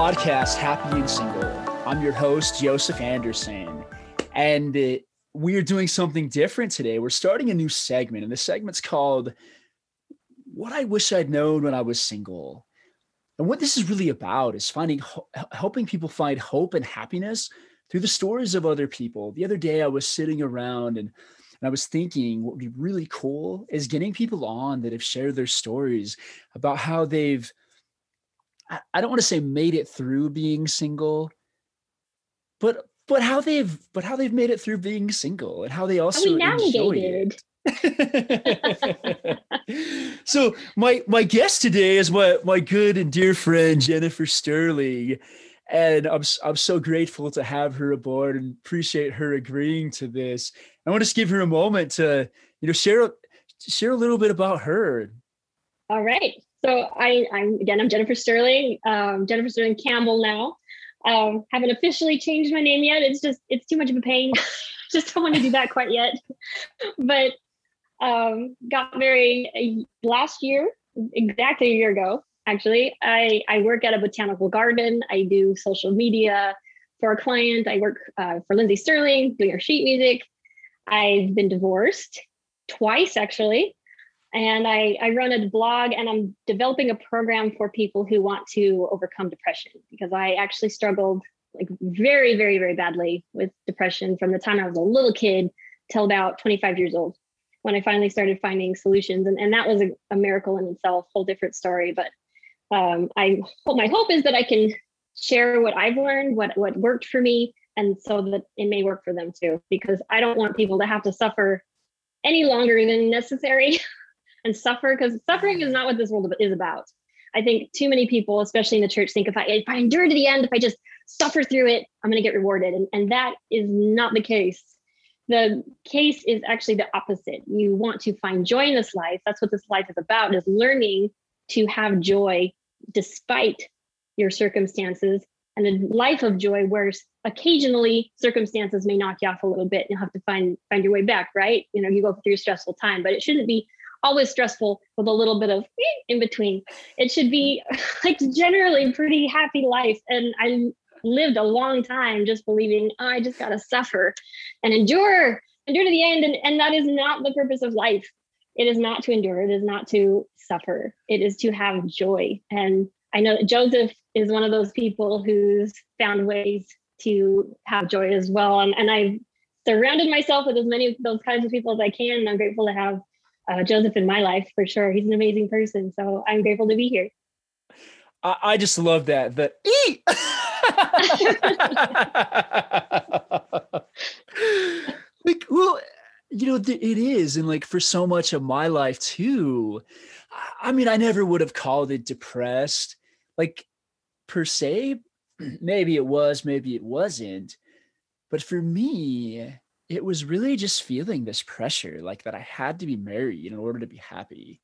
podcast, Happy and Single. I'm your host, Joseph Anderson. And uh, we are doing something different today. We're starting a new segment, and the segment's called What I Wish I'd Known When I Was Single. And what this is really about is finding, helping people find hope and happiness through the stories of other people. The other day, I was sitting around and and I was thinking what would be really cool is getting people on that have shared their stories about how they've, I don't want to say made it through being single, but but how they've but how they've made it through being single and how they also how enjoy it. so my my guest today is my my good and dear friend Jennifer Stirling, and I'm I'm so grateful to have her aboard and appreciate her agreeing to this. I want to just give her a moment to, you know, share share a little bit about her. All right. So I, I'm again, I'm Jennifer Stirling, um, Jennifer Stirling Campbell now. Um, haven't officially changed my name yet. It's just it's too much of a pain. just don't want to do that quite yet. but um, got married last year, exactly a year ago. Actually, I I work at a botanical garden. I do social media for a client. I work uh, for Lindsey Stirling doing her sheet music. I've been divorced twice, actually. And I, I run a blog and I'm developing a program for people who want to overcome depression because I actually struggled like very, very, very badly with depression from the time I was a little kid till about 25 years old when I finally started finding solutions. And, and that was a, a miracle in itself, whole different story. But um, I hope my hope is that I can share what I've learned, what what worked for me, and so that it may work for them too because i don't want people to have to suffer any longer than necessary and suffer because suffering is not what this world is about. I think too many people especially in the church think if i if i endure to the end if i just suffer through it i'm going to get rewarded. And, and that is not the case. The case is actually the opposite. You want to find joy in this life. That's what this life is about is learning to have joy despite your circumstances. And a life of joy where occasionally circumstances may knock you off a little bit. You'll have to find find your way back right? You know you go through a stressful time but it shouldn't be always stressful with a little bit of in between it should be like generally pretty happy life and i lived a long time just believing oh, i just gotta suffer and endure endure to the end and, and that is not the purpose of life it is not to endure it is not to suffer it is to have joy and i know that joseph is one of those people who's found ways to have joy as well. And, and I've surrounded myself with as many of those kinds of people as I can. And I'm grateful to have uh, Joseph in my life for sure. He's an amazing person. So I'm grateful to be here. I, I just love that. The eat. like, well, you know, it is. And like for so much of my life too, I mean, I never would have called it depressed. Like per se. Maybe it was, maybe it wasn't. But for me, it was really just feeling this pressure like that I had to be married in order to be happy.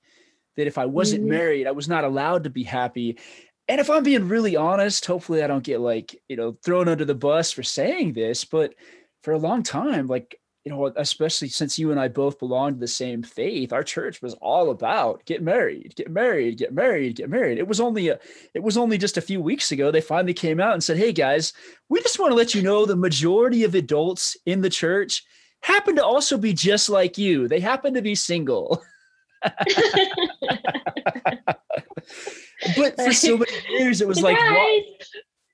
That if I wasn't mm-hmm. married, I was not allowed to be happy. And if I'm being really honest, hopefully I don't get like, you know, thrown under the bus for saying this, but for a long time, like you know, especially since you and I both belong to the same faith, our church was all about get married, get married, get married, get married. It was only a, it was only just a few weeks ago they finally came out and said, "Hey guys, we just want to let you know the majority of adults in the church happen to also be just like you. They happen to be single." but for so many years it was like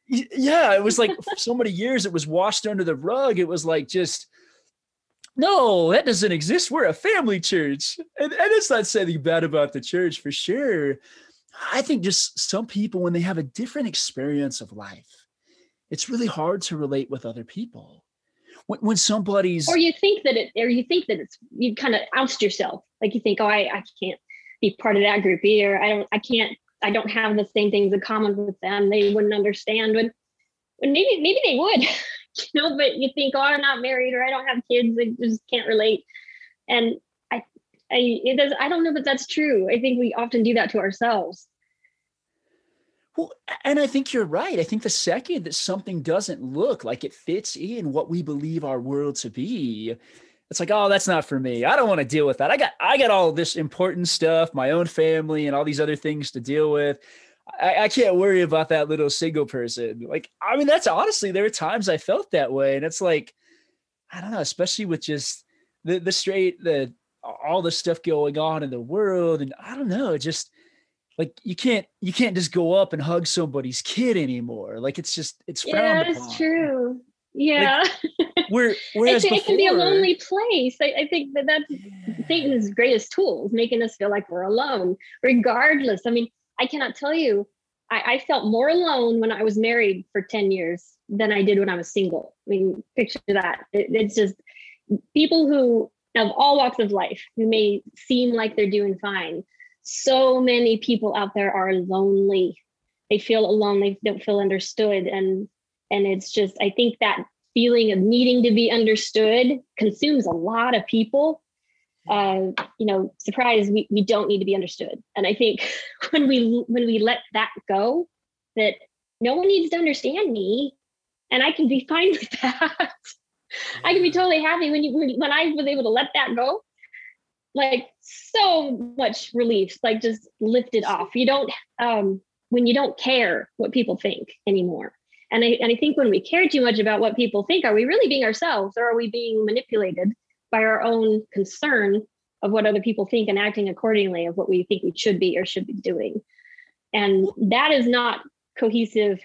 yeah, it was like so many years it was washed under the rug. It was like just no, that doesn't exist. We're a family church. And, and it's not saying bad about the church for sure. I think just some people, when they have a different experience of life, it's really hard to relate with other people. When, when somebody's or you think that it or you think that it's you kind of oust yourself. Like you think, oh, I, I can't be part of that group either. I don't I can't I don't have the same things in common with them. They wouldn't understand when when maybe maybe they would. you know, but you think, oh, I'm not married or I don't have kids, I just can't relate. And I, I, it does, I don't know that that's true. I think we often do that to ourselves. Well, and I think you're right. I think the second that something doesn't look like it fits in what we believe our world to be, it's like, oh, that's not for me. I don't want to deal with that. I got I got all this important stuff, my own family and all these other things to deal with. I, I can't worry about that little single person. Like, I mean, that's honestly, there are times I felt that way. And it's like, I don't know, especially with just the, the straight, the, all the stuff going on in the world. And I don't know, just like you can't, you can't just go up and hug somebody's kid anymore. Like it's just, it's yeah, it's true. Yeah. Like, where, whereas it, it can be a lonely place. I, I think that that's yeah. Satan's greatest tools, making us feel like we're alone, regardless. I mean, I cannot tell you, I, I, felt more alone when I was married for 10 years than I did when I was single. I mean, picture that. It, it's just people who of all walks of life who may seem like they're doing fine. So many people out there are lonely. They feel alone. They don't feel understood. And and it's just, I think that feeling of needing to be understood consumes a lot of people uh, you know, surprise, we, we don't need to be understood. And I think when we when we let that go, that no one needs to understand me, and I can be fine with that. I can be totally happy when you when, when I was able to let that go. Like so much relief, like just lifted off. You don't um when you don't care what people think anymore. And I and I think when we care too much about what people think, are we really being ourselves or are we being manipulated by our own concern of what other people think and acting accordingly of what we think we should be or should be doing. And that is not cohesive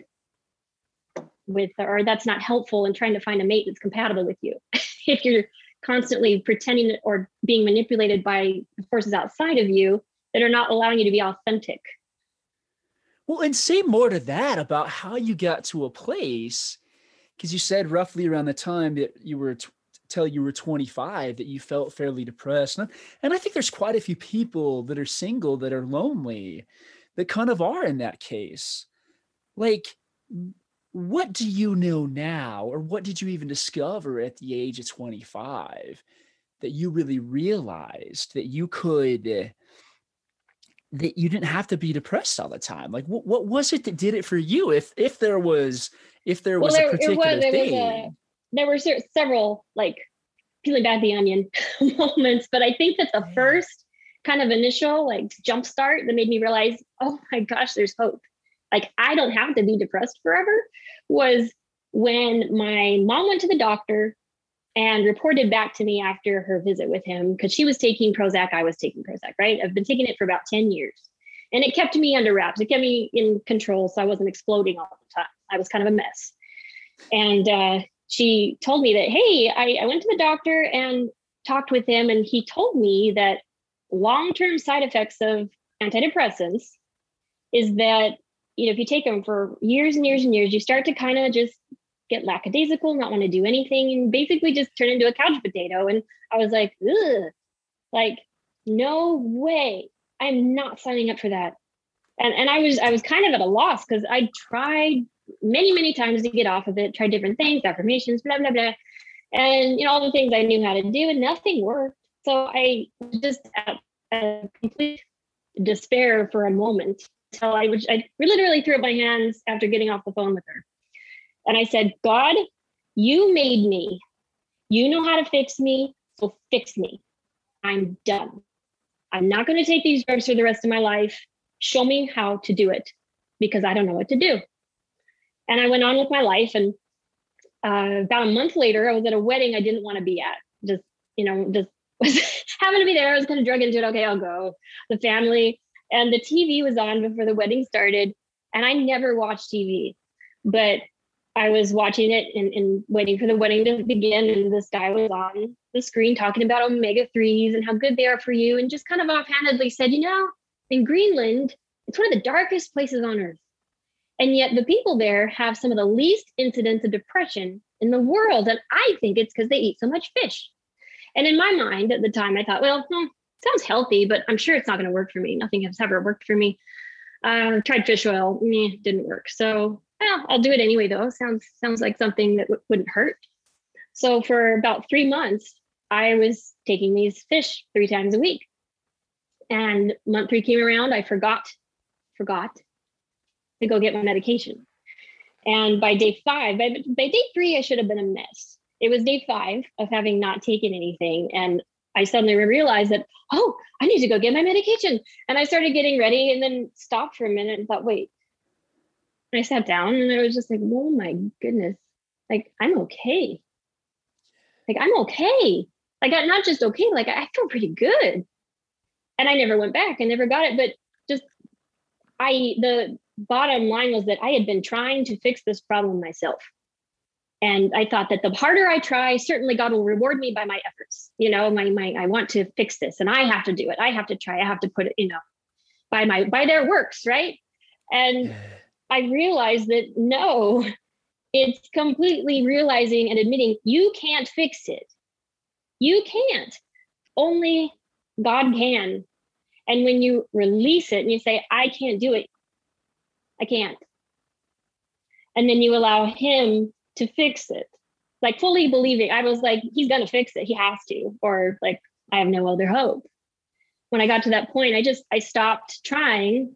with, or that's not helpful in trying to find a mate that's compatible with you. if you're constantly pretending or being manipulated by forces outside of you that are not allowing you to be authentic. Well, and say more to that about how you got to a place, because you said roughly around the time that you were till you were 25 that you felt fairly depressed. And, and I think there's quite a few people that are single that are lonely that kind of are in that case. Like, what do you know now, or what did you even discover at the age of 25 that you really realized that you could? that you didn't have to be depressed all the time like what, what was it that did it for you if if there was if there was well, a particular was, thing was a, there were several like peeling back the onion moments, but I think that the first kind of initial like jump start that made me realize, oh my gosh, there's hope. Like I don't have to be depressed forever was when my mom went to the doctor and reported back to me after her visit with him because she was taking Prozac, I was taking Prozac, right? I've been taking it for about 10 years. And it kept me under wraps. It kept me in control. So I wasn't exploding all the time. I was kind of a mess. And uh, she told me that, hey, I, I went to the doctor and talked with him, and he told me that long term side effects of antidepressants is that you know if you take them for years and years and years you start to kind of just get lackadaisical not want to do anything and basically just turn into a couch potato. And i was like Ugh. like no way. I'm not signing up for that. And and i was i was kind of at a loss because i tried many, many times to get off of it, tried different things, affirmations, blah, blah, blah. And, you know, all the things I knew how to do, and nothing worked. So I just at a complete despair for a moment until I would, I literally threw up my hands after getting off the phone with her. And I said, God, you made me. You know how to fix me. So fix me. I'm done. I'm not going to take these drugs for the rest of my life. Show me how to do it because I don't know what to do. And I went on with my life. And uh, about a month later, I was at a wedding I didn't want to be at. Just, you know, just was having to be there. I was kind of drug into it. Okay, I'll go. The family and the TV was on before the wedding started. And I never watched TV, but I was watching it and, and waiting for the wedding to begin. And this guy was on the screen talking about omega 3s and how good they are for you. And just kind of offhandedly said, you know, in Greenland, it's one of the darkest places on earth. And yet the people there have some of the least incidents of depression in the world. And I think it's because they eat so much fish. And in my mind at the time, I thought, well, hmm, sounds healthy, but I'm sure it's not going to work for me. Nothing has ever worked for me. Uh, tried fish oil, meh, didn't work. So well, I'll do it anyway, though. Sounds sounds like something that w- wouldn't hurt. So for about three months, I was taking these fish three times a week. And month three came around, I forgot, forgot to go get my medication. And by day five, by, by day three, I should have been a mess. It was day five of having not taken anything. And I suddenly realized that, oh, I need to go get my medication. And I started getting ready and then stopped for a minute and thought, wait. And I sat down and I was just like, oh my goodness, like I'm okay. Like I'm okay. Like I'm not just okay, like I feel pretty good. And I never went back. I never got it. But just I the bottom line was that I had been trying to fix this problem myself. And I thought that the harder I try, certainly God will reward me by my efforts. You know, my my I want to fix this and I have to do it. I have to try. I have to put it, you know, by my by their works, right? And I realized that no, it's completely realizing and admitting you can't fix it. You can't. Only God can. And when you release it and you say, I can't do it, I can't. And then you allow Him to fix it, like fully believing. I was like, He's going to fix it. He has to, or like, I have no other hope. When I got to that point, I just, I stopped trying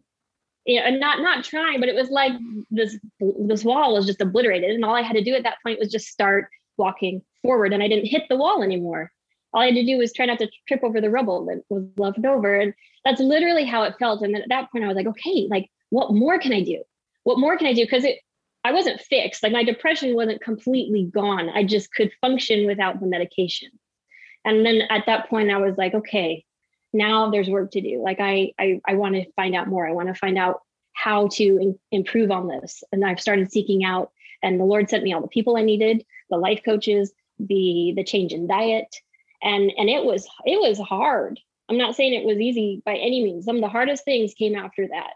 you know, and not not trying, but it was like this this wall was just obliterated, and all I had to do at that point was just start walking forward, and I didn't hit the wall anymore. All I had to do was try not to trip over the rubble that was left over, and that's literally how it felt. And then at that point, I was like, okay, like what more can I do? What more can I do? Because it I wasn't fixed. Like my depression wasn't completely gone. I just could function without the medication. And then at that point, I was like, okay, now there's work to do like i i, I want to find out more i want to find out how to in, improve on this and i've started seeking out and the lord sent me all the people i needed the life coaches the the change in diet and and it was it was hard i'm not saying it was easy by any means some of the hardest things came after that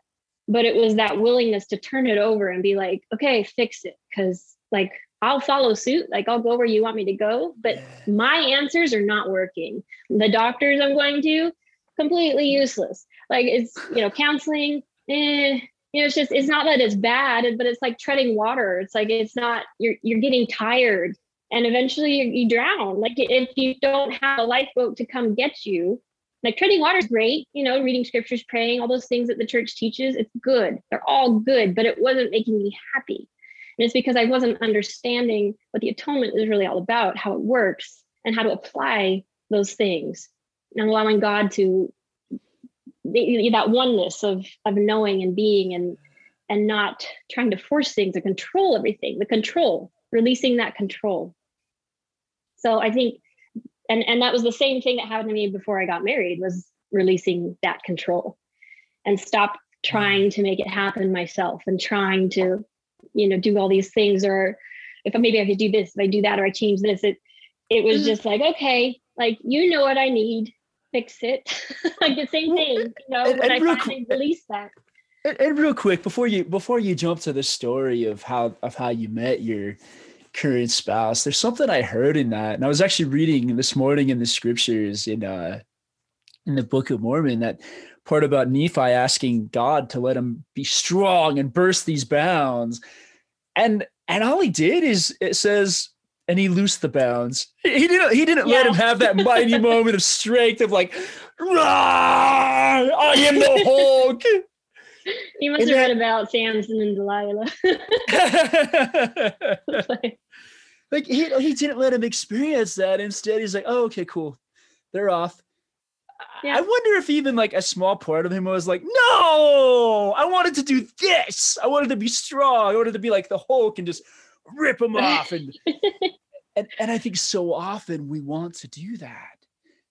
but it was that willingness to turn it over and be like okay fix it because like I'll follow suit. Like I'll go where you want me to go, but my answers are not working. The doctors I'm going to, completely useless. Like it's, you know, counseling, eh, you know, it's just, it's not that it's bad, but it's like treading water. It's like, it's not, you're, you're getting tired and eventually you, you drown. Like if you don't have a lifeboat to come get you, like treading water is great, you know, reading scriptures, praying, all those things that the church teaches, it's good. They're all good, but it wasn't making me happy. And it's because I wasn't understanding what the atonement is really all about, how it works, and how to apply those things and allowing God to that oneness of of knowing and being and and not trying to force things or control everything the control releasing that control so i think and and that was the same thing that happened to me before i got married was releasing that control and stop trying to make it happen myself and trying to you know do all these things or if maybe i could do this if i do that or i change this it it was mm-hmm. just like okay like you know what i need fix it. like the same thing, you know, and, when and I finally release that. And, and, real quick, before you before you jump to the story of how of how you met your current spouse, there's something I heard in that, and I was actually reading this morning in the scriptures in uh in the Book of Mormon that part about Nephi asking God to let him be strong and burst these bounds, and and all he did is it says and he loosed the bounds. He didn't. He didn't yeah. let him have that mighty moment of strength of like, I am the Hulk. He must and have read about Samson and Delilah. like he he didn't let him experience that. Instead, he's like, oh, okay, cool, they're off. Yeah. I wonder if even like a small part of him was like, no, I wanted to do this. I wanted to be strong. I wanted to be like the Hulk and just rip them off and, and and I think so often we want to do that.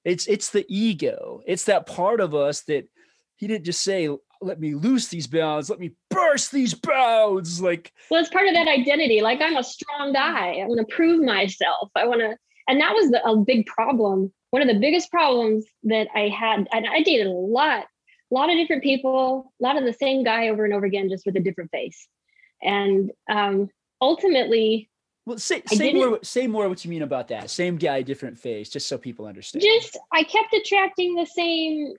It's it's the ego. It's that part of us that he didn't just say, let me loose these bounds, let me burst these bounds. Like well, it's part of that identity. Like I'm a strong guy. I want to prove myself. I want to and that was the, a big problem. One of the biggest problems that I had, and I dated a lot, a lot of different people, a lot of the same guy over and over again, just with a different face. And um, ultimately well say, say more say more what you mean about that same guy different face just so people understand just i kept attracting the same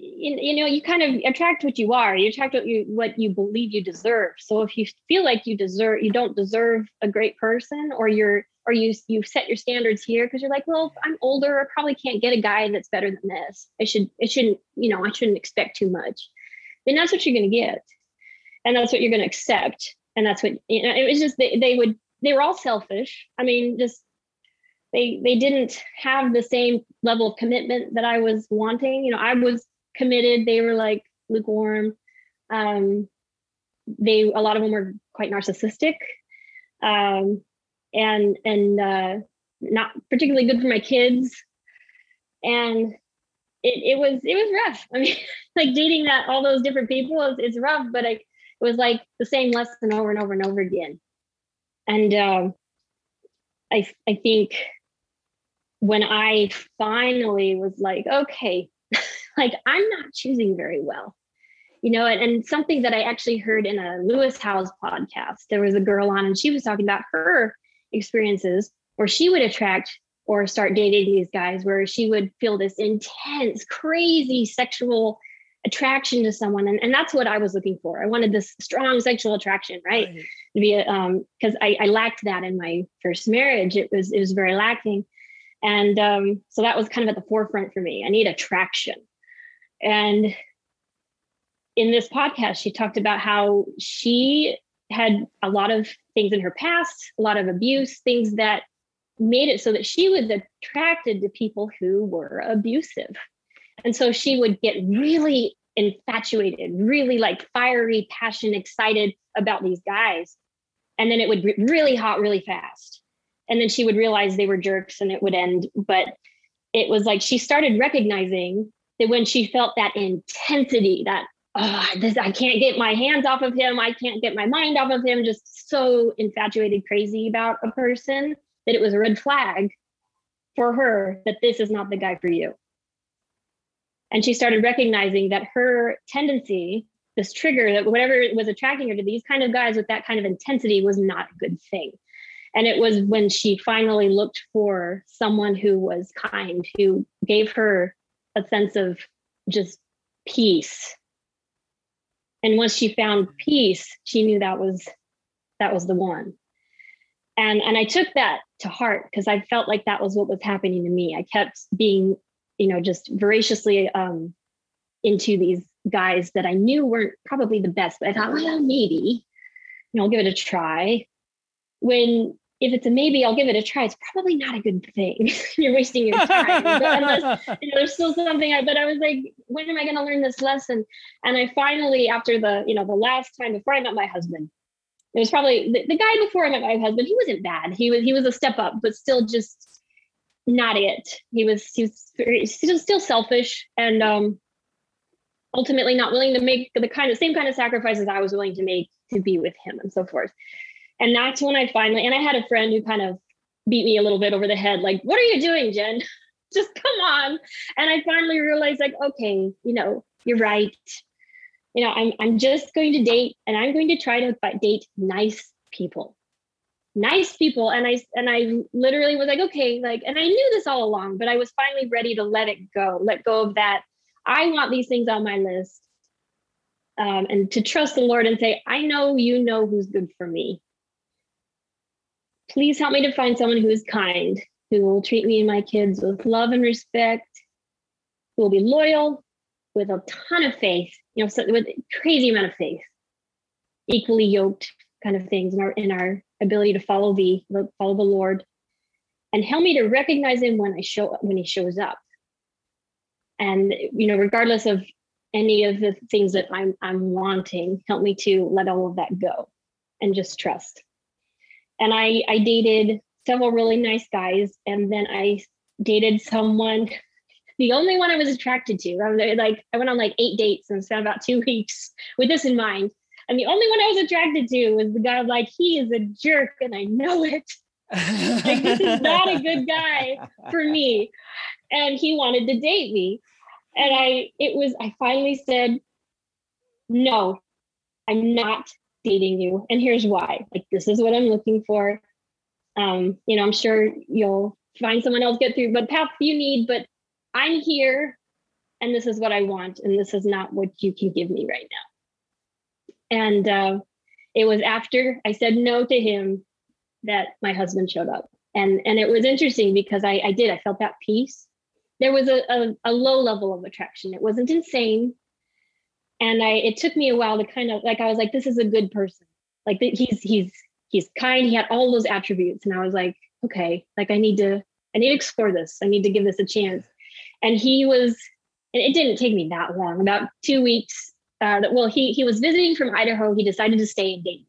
you, you know you kind of attract what you are. You attract what you what you believe you deserve. So if you feel like you deserve you don't deserve a great person or you're or you you set your standards here because you're like well i'm older i probably can't get a guy that's better than this. I should it shouldn't you know i shouldn't expect too much. Then that's what you're going to get. And that's what you're going to accept. And that's what you know it was just they, they would they were all selfish. I mean just they they didn't have the same level of commitment that I was wanting. You know, I was committed. They were like lukewarm. Um, they a lot of them were quite narcissistic, um, and and uh, not particularly good for my kids. And it it was it was rough. I mean, like dating that all those different people is, is rough, but I, it was like the same lesson over and over and over again. And um, I I think when I finally was like, okay, like I'm not choosing very well. You know, and, and something that I actually heard in a Lewis Howes podcast, there was a girl on and she was talking about her experiences where she would attract or start dating these guys where she would feel this intense, crazy sexual attraction to someone. And, and that's what I was looking for. I wanted this strong sexual attraction, right? right. To be um because I, I lacked that in my first marriage. It was it was very lacking. And um, so that was kind of at the forefront for me. I need attraction. And in this podcast, she talked about how she had a lot of things in her past, a lot of abuse, things that made it so that she was attracted to people who were abusive. And so she would get really infatuated, really like fiery, passion, excited about these guys. And then it would be really hot really fast and then she would realize they were jerks and it would end but it was like she started recognizing that when she felt that intensity that oh, this, i can't get my hands off of him. I can't get my mind off of him just so infatuated crazy about a person that it was a red flag for her that this is not the guy for you. And she started recognizing that her tendency this trigger that whatever was attracting her to these kind of guys with that kind of intensity was not a good thing. And it was when she finally looked for someone who was kind, who gave her a sense of just peace. And once she found peace, she knew that was that was the one. And and I took that to heart because I felt like that was what was happening to me. I kept being, you know, just voraciously um, into these guys that I knew weren't probably the best, but I thought, well, maybe, you know, I'll give it a try when if it's a maybe, I'll give it a try. It's probably not a good thing. You're wasting your time. unless you know, there's still something. I, but I was like, when am I going to learn this lesson? And I finally, after the you know the last time before I met my husband, it was probably the, the guy before I met my husband. He wasn't bad. He was he was a step up, but still just not it. He was he was very, still still selfish and um ultimately not willing to make the kind of same kind of sacrifices I was willing to make to be with him and so forth. And that's when I finally, and I had a friend who kind of beat me a little bit over the head, like, what are you doing, Jen? Just come on. And I finally realized, like, okay, you know, you're right. You know, I'm I'm just going to date and I'm going to try to date nice people. Nice people. And I and I literally was like, okay, like, and I knew this all along, but I was finally ready to let it go, let go of that. I want these things on my list. Um, and to trust the Lord and say, I know you know who's good for me please help me to find someone who is kind, who will treat me and my kids with love and respect, who will be loyal, with a ton of faith, you know, so with crazy amount of faith, equally yoked kind of things in our in our ability to follow the follow the Lord, and help me to recognize him when I show when he shows up. And you know, regardless of any of the things that I'm I'm wanting, help me to let all of that go and just trust and I I dated several really nice guys, and then I dated someone. The only one I was attracted to. I was like I went on like eight dates and spent about two weeks with this in mind. And the only one I was attracted to was the guy. like, he is a jerk, and I know it. like this is not a good guy for me. And he wanted to date me. And I, it was, I finally said, no, I'm not dating you. And here's why. Like this is what i'm looking for. Um you know i'm sure you'll find someone else get through but path you need but i'm here and this is what i want and this is not what you can give me right now. And uh, it was after i said no to him that my husband showed up. And and it was interesting because i i did. I felt that peace. There was a, a, a low level of attraction. It wasn't insane and i it took me a while to kind of like i was like this is a good person like he's he's he's kind he had all those attributes and i was like okay like i need to I need to explore this. I need to give this a chance. And he was, and it didn't take me that long, about two weeks. Uh, well, he he was visiting from Idaho. He decided to stay and date.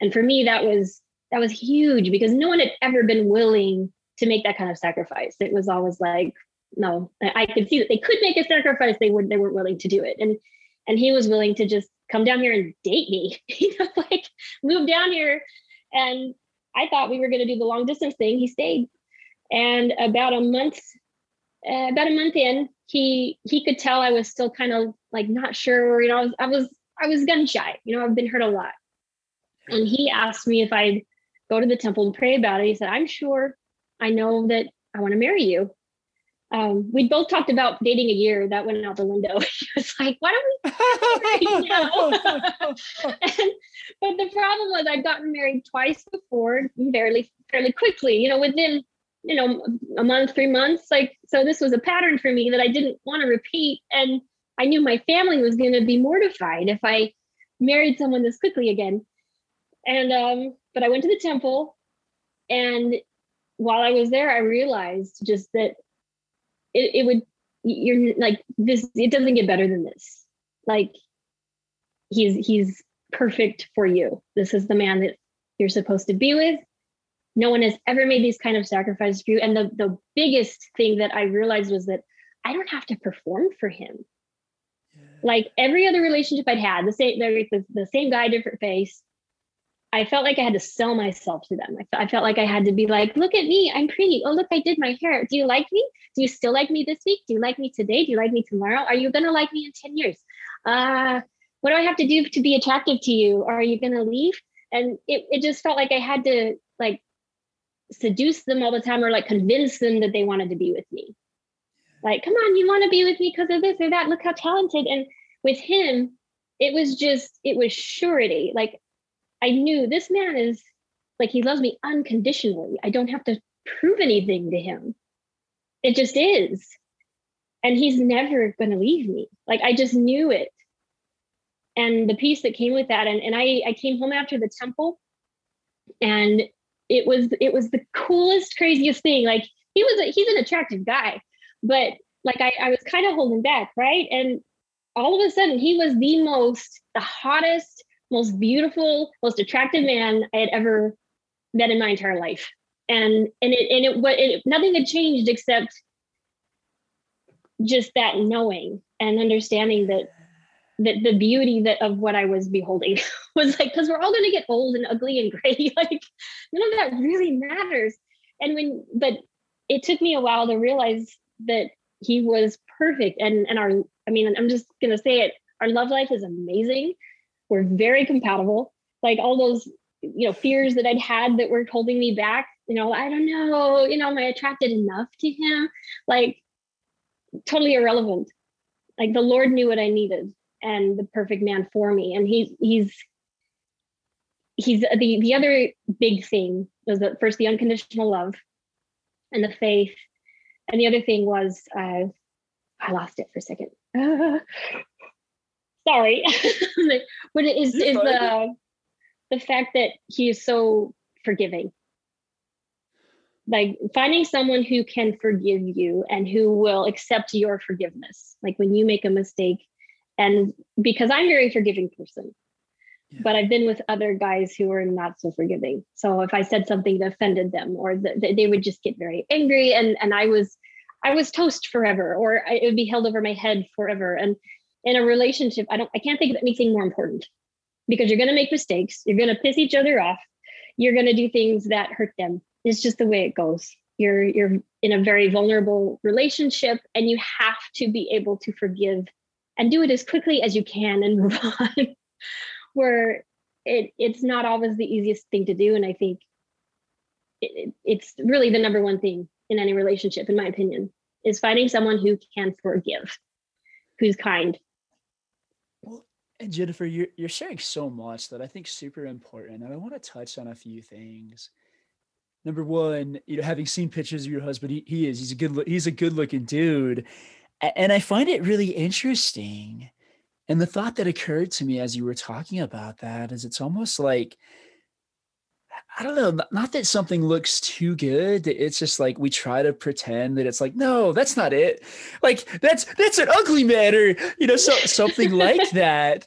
And for me, that was that was huge because no one had ever been willing to make that kind of sacrifice. It was always like, no, I could see that they could make a sacrifice. They would they weren't willing to do it. And and he was willing to just come down here and date me, you know, like move down here. And I thought we were going to do the long distance thing. He stayed. And about a month, uh, about a month in, he he could tell I was still kind of like not sure. You know, I was I was I was gun shy. You know, I've been hurt a lot. And he asked me if I'd go to the temple and pray about it. He said, "I'm sure. I know that I want to marry you." Um, we both talked about dating a year. That went out the window. he was like, "Why don't we marry now?" and, but the problem was I'd gotten married twice before, fairly fairly quickly. You know, within you know a month, three months. Like so, this was a pattern for me that I didn't want to repeat, and I knew my family was going to be mortified if I married someone this quickly again. And um, but I went to the temple, and while I was there, I realized just that it, it would you're like this it doesn't get better than this. Like he's he's perfect for you. This is the man that you're supposed to be with. No one has ever made these kind of sacrifices for you. And the the biggest thing that i realized was that i don't have to perform for him. Yeah. like every other relationship i'd had the same the, the same guy different face I felt like I had to sell myself to them. I, felt like I had to be like, look at me, I'm pretty. Oh, look, I did my hair. Do you like me? Do you still like me this week? Do you like me today? Do you like me tomorrow? Are you going to like me in 10 years? Uh, what do I have to do to be attractive to you? Are you going to leave? And it, it just felt like I had to like seduce them all the time or like convince them that they wanted to be with me. Like, come on, you want to be with me because of this or that. Look how talented. And with him, it was just, it was surety. Like I knew this man is like he loves me unconditionally. I don't have to prove anything to him. It just is. And he's never going to leave me. Like I just knew it. And the peace that came with that and and I I came home after the temple and it was it was the coolest craziest thing. Like he was a, he's an attractive guy, but like I I was kind of holding back, right? And all of a sudden he was the most the hottest most beautiful, most attractive man I had ever met in my entire life. And and it and it what it, nothing had changed except just that knowing and understanding that that the beauty that of what I was beholding was like because we're all going to get old and ugly and gray like none of that really matters and when but it took me a while to realize that he was perfect and and our I mean I'm just going to say it our love life is amazing we're very compatible. Like all those, you know, fears that I'd had that were holding me back, you know, I don't know, you know, am I attracted enough to him? Like totally irrelevant. Like the Lord knew what I needed and the perfect man for me. And he's he's he's the the other big thing was that first the unconditional love and the faith. And the other thing was uh, I lost it for a second. sorry. But it is is the the fact that he is so forgiving. Like finding someone who can forgive you and who will accept your forgiveness like when you make a mistake. And because i'm a very forgiving person yeah. but i've been with other guys who are not so forgiving. So if i said something that offended them or that they would just get very angry and and i was i was toast forever or it would be held over my head forever. And in a relationship, I don't I can't think of anything more important because you're going to make mistakes, you're going to piss each other off, you're going to do things that hurt them. It's just the way it goes. You're you're in a very vulnerable relationship and you have to be able to forgive and do it as quickly as you can and move on. Where it it's not always the easiest thing to do and I think it, it's really the number one thing in any relationship in my opinion is finding someone who can forgive who's kind and Jennifer, you're you're sharing so much that I think super important, and I want to touch on a few things. Number one, you know, having seen pictures of your husband, he, he is he's a good he's a good looking dude, and I find it really interesting. And the thought that occurred to me as you were talking about that is it's almost like I don't know, not that something looks too good. It's just like we try to pretend that it's like, no, that's not it. Like that's that's an ugly man or you know, so something like that.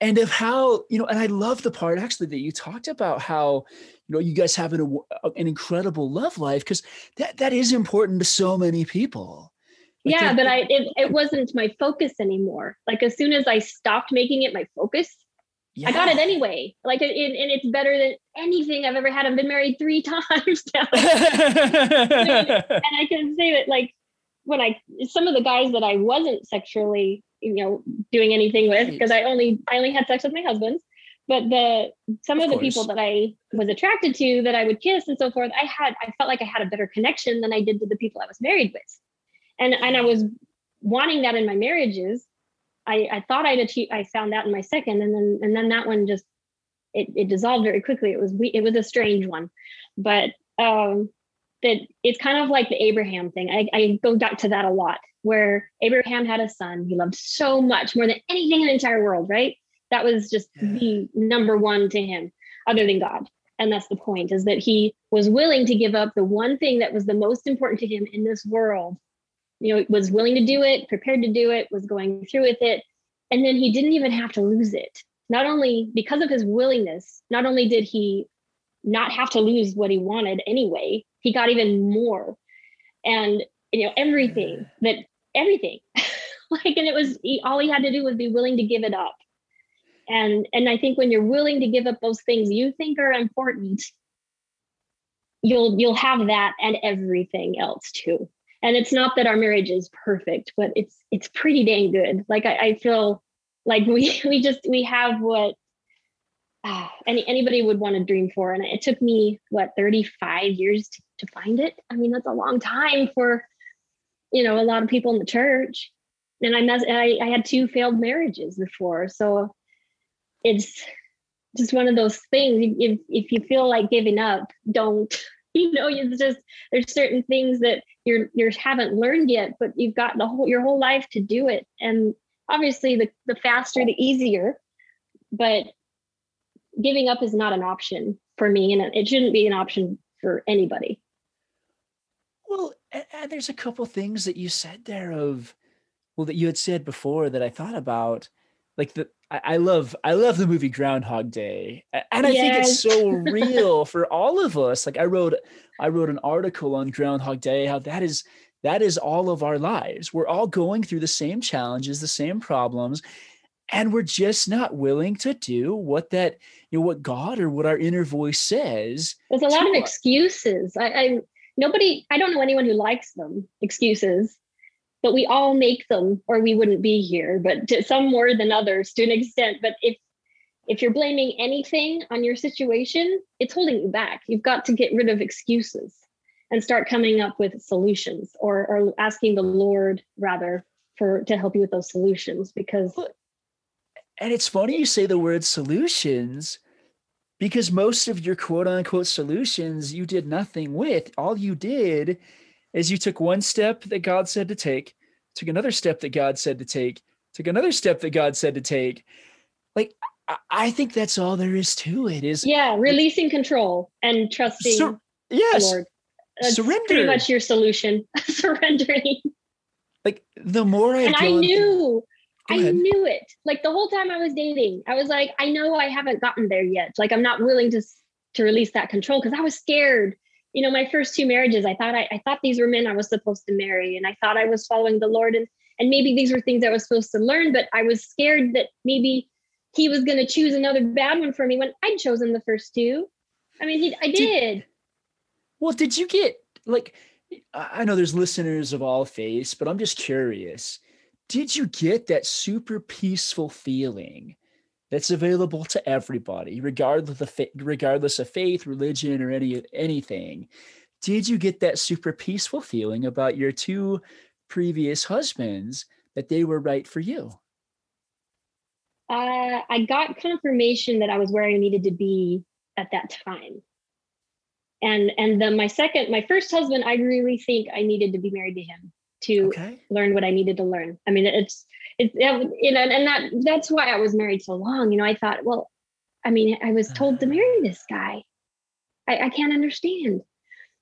And of how, you know, and I love the part actually that you talked about how, you know, you guys have an, uh, an incredible love life because that that is important to so many people. Like yeah, but I it, it wasn't my focus anymore. Like as soon as I stopped making it my focus, yeah. I got it anyway. Like, it, it, and it's better than anything I've ever had. I've been married three times now. and I can say that, like, when I, some of the guys that I wasn't sexually, you know, doing anything with, because I only, I only had sex with my husbands, but the, some of, of the people that I was attracted to that I would kiss and so forth, I had, I felt like I had a better connection than I did to the people I was married with. And, and I was wanting that in my marriages I, I thought I'd achieved, I found that in my second, and then and then that one just it, it dissolved very quickly. It was it was a strange one, but um, that it's kind of like the Abraham thing. I, I go back to that a lot, where Abraham had a son he loved so much more than anything in the entire world. Right? That was just yeah. the number one to him, other than God. And that's the point: is that he was willing to give up the one thing that was the most important to him in this world you know, was willing to do it, prepared to do it, was going through with it. And then he didn't even have to lose it. Not only because of his willingness, not only did he not have to lose what he wanted anyway, he got even more. And, you know, everything mm. that, everything. like, and it was, he, all he had to do was be willing to give it up. And, and I think when you're willing to give up those things you think are important, you'll, you'll have that and everything else too and it's not that our marriage is perfect but it's it's pretty dang good. Like i, I feel like we we just we have what uh, any anybody would want to dream for. And it took me what 35 years to, to find it? I mean that's a long time for you know a lot of people in the church. And i mess I, I had two failed marriages before. So it's just one of those things. If, if you feel like giving up don't you know it's just there's certain things that you're you haven't learned yet but you've got the whole your whole life to do it. And obviously the the faster the easier but giving up is not an option for me and it shouldn't be an option for anybody. Well and there's a couple things that you said there of well that you had said before that i thought about like the I love I love the movie Groundhog Day, and I yes. think it's so real for all of us. Like I wrote I wrote an article on Groundhog Day how that is that is all of our lives. We're all going through the same challenges, the same problems, and we're just not willing to do what that you know what God or what our inner voice says. There's a lot of excuses. I, I nobody I don't know anyone who likes them excuses but we all make them or we wouldn't be here but to, some more than others to an extent. But if if you're blaming anything on your situation it's holding you back. You've got to get rid of excuses and start coming up with solutions or, or asking the lord rather for to help you with those solutions because and it's funny you say the word solutions because most of your quote unquote solutions you did nothing with. All you did is you took one step that God said to take, took another step that God said to take, took another step that God said to take. Like I think that's all there is to it. Is yeah, releasing control and trusting. Sur- yes, Lord. That's surrender. Pretty much your solution. Surrendering. Like the more I and I knew, I knew it. Like the whole time I was dating, I was like, I know I haven't gotten there yet. Like I'm not willing to to release that control because I was scared you know, my first two marriages, I thought I, I thought these were men I was supposed to marry, and I thought I was following the Lord, and and maybe these were things I was supposed to learn, but I was scared that maybe he was going to choose another bad one for me when I'd chosen the first two. I mean, he, I did. did. Well, did you get like? I know there's listeners of all faiths, but I'm just curious. Did you get that super peaceful feeling that's available to everybody, regardless of regardless of faith, religion, or any anything. Did you get that super peaceful feeling about your two previous husbands that they were right for you? Uh, I got confirmation that I was where I needed to be at that time. And and then my second, my first husband, I really think I needed to be married to him to okay. learn what I needed to learn. I mean, it's it's you know, and that that's why I was married so long. You know, I thought, well, I mean, I was told to ah. marry this guy. I, I can't understand.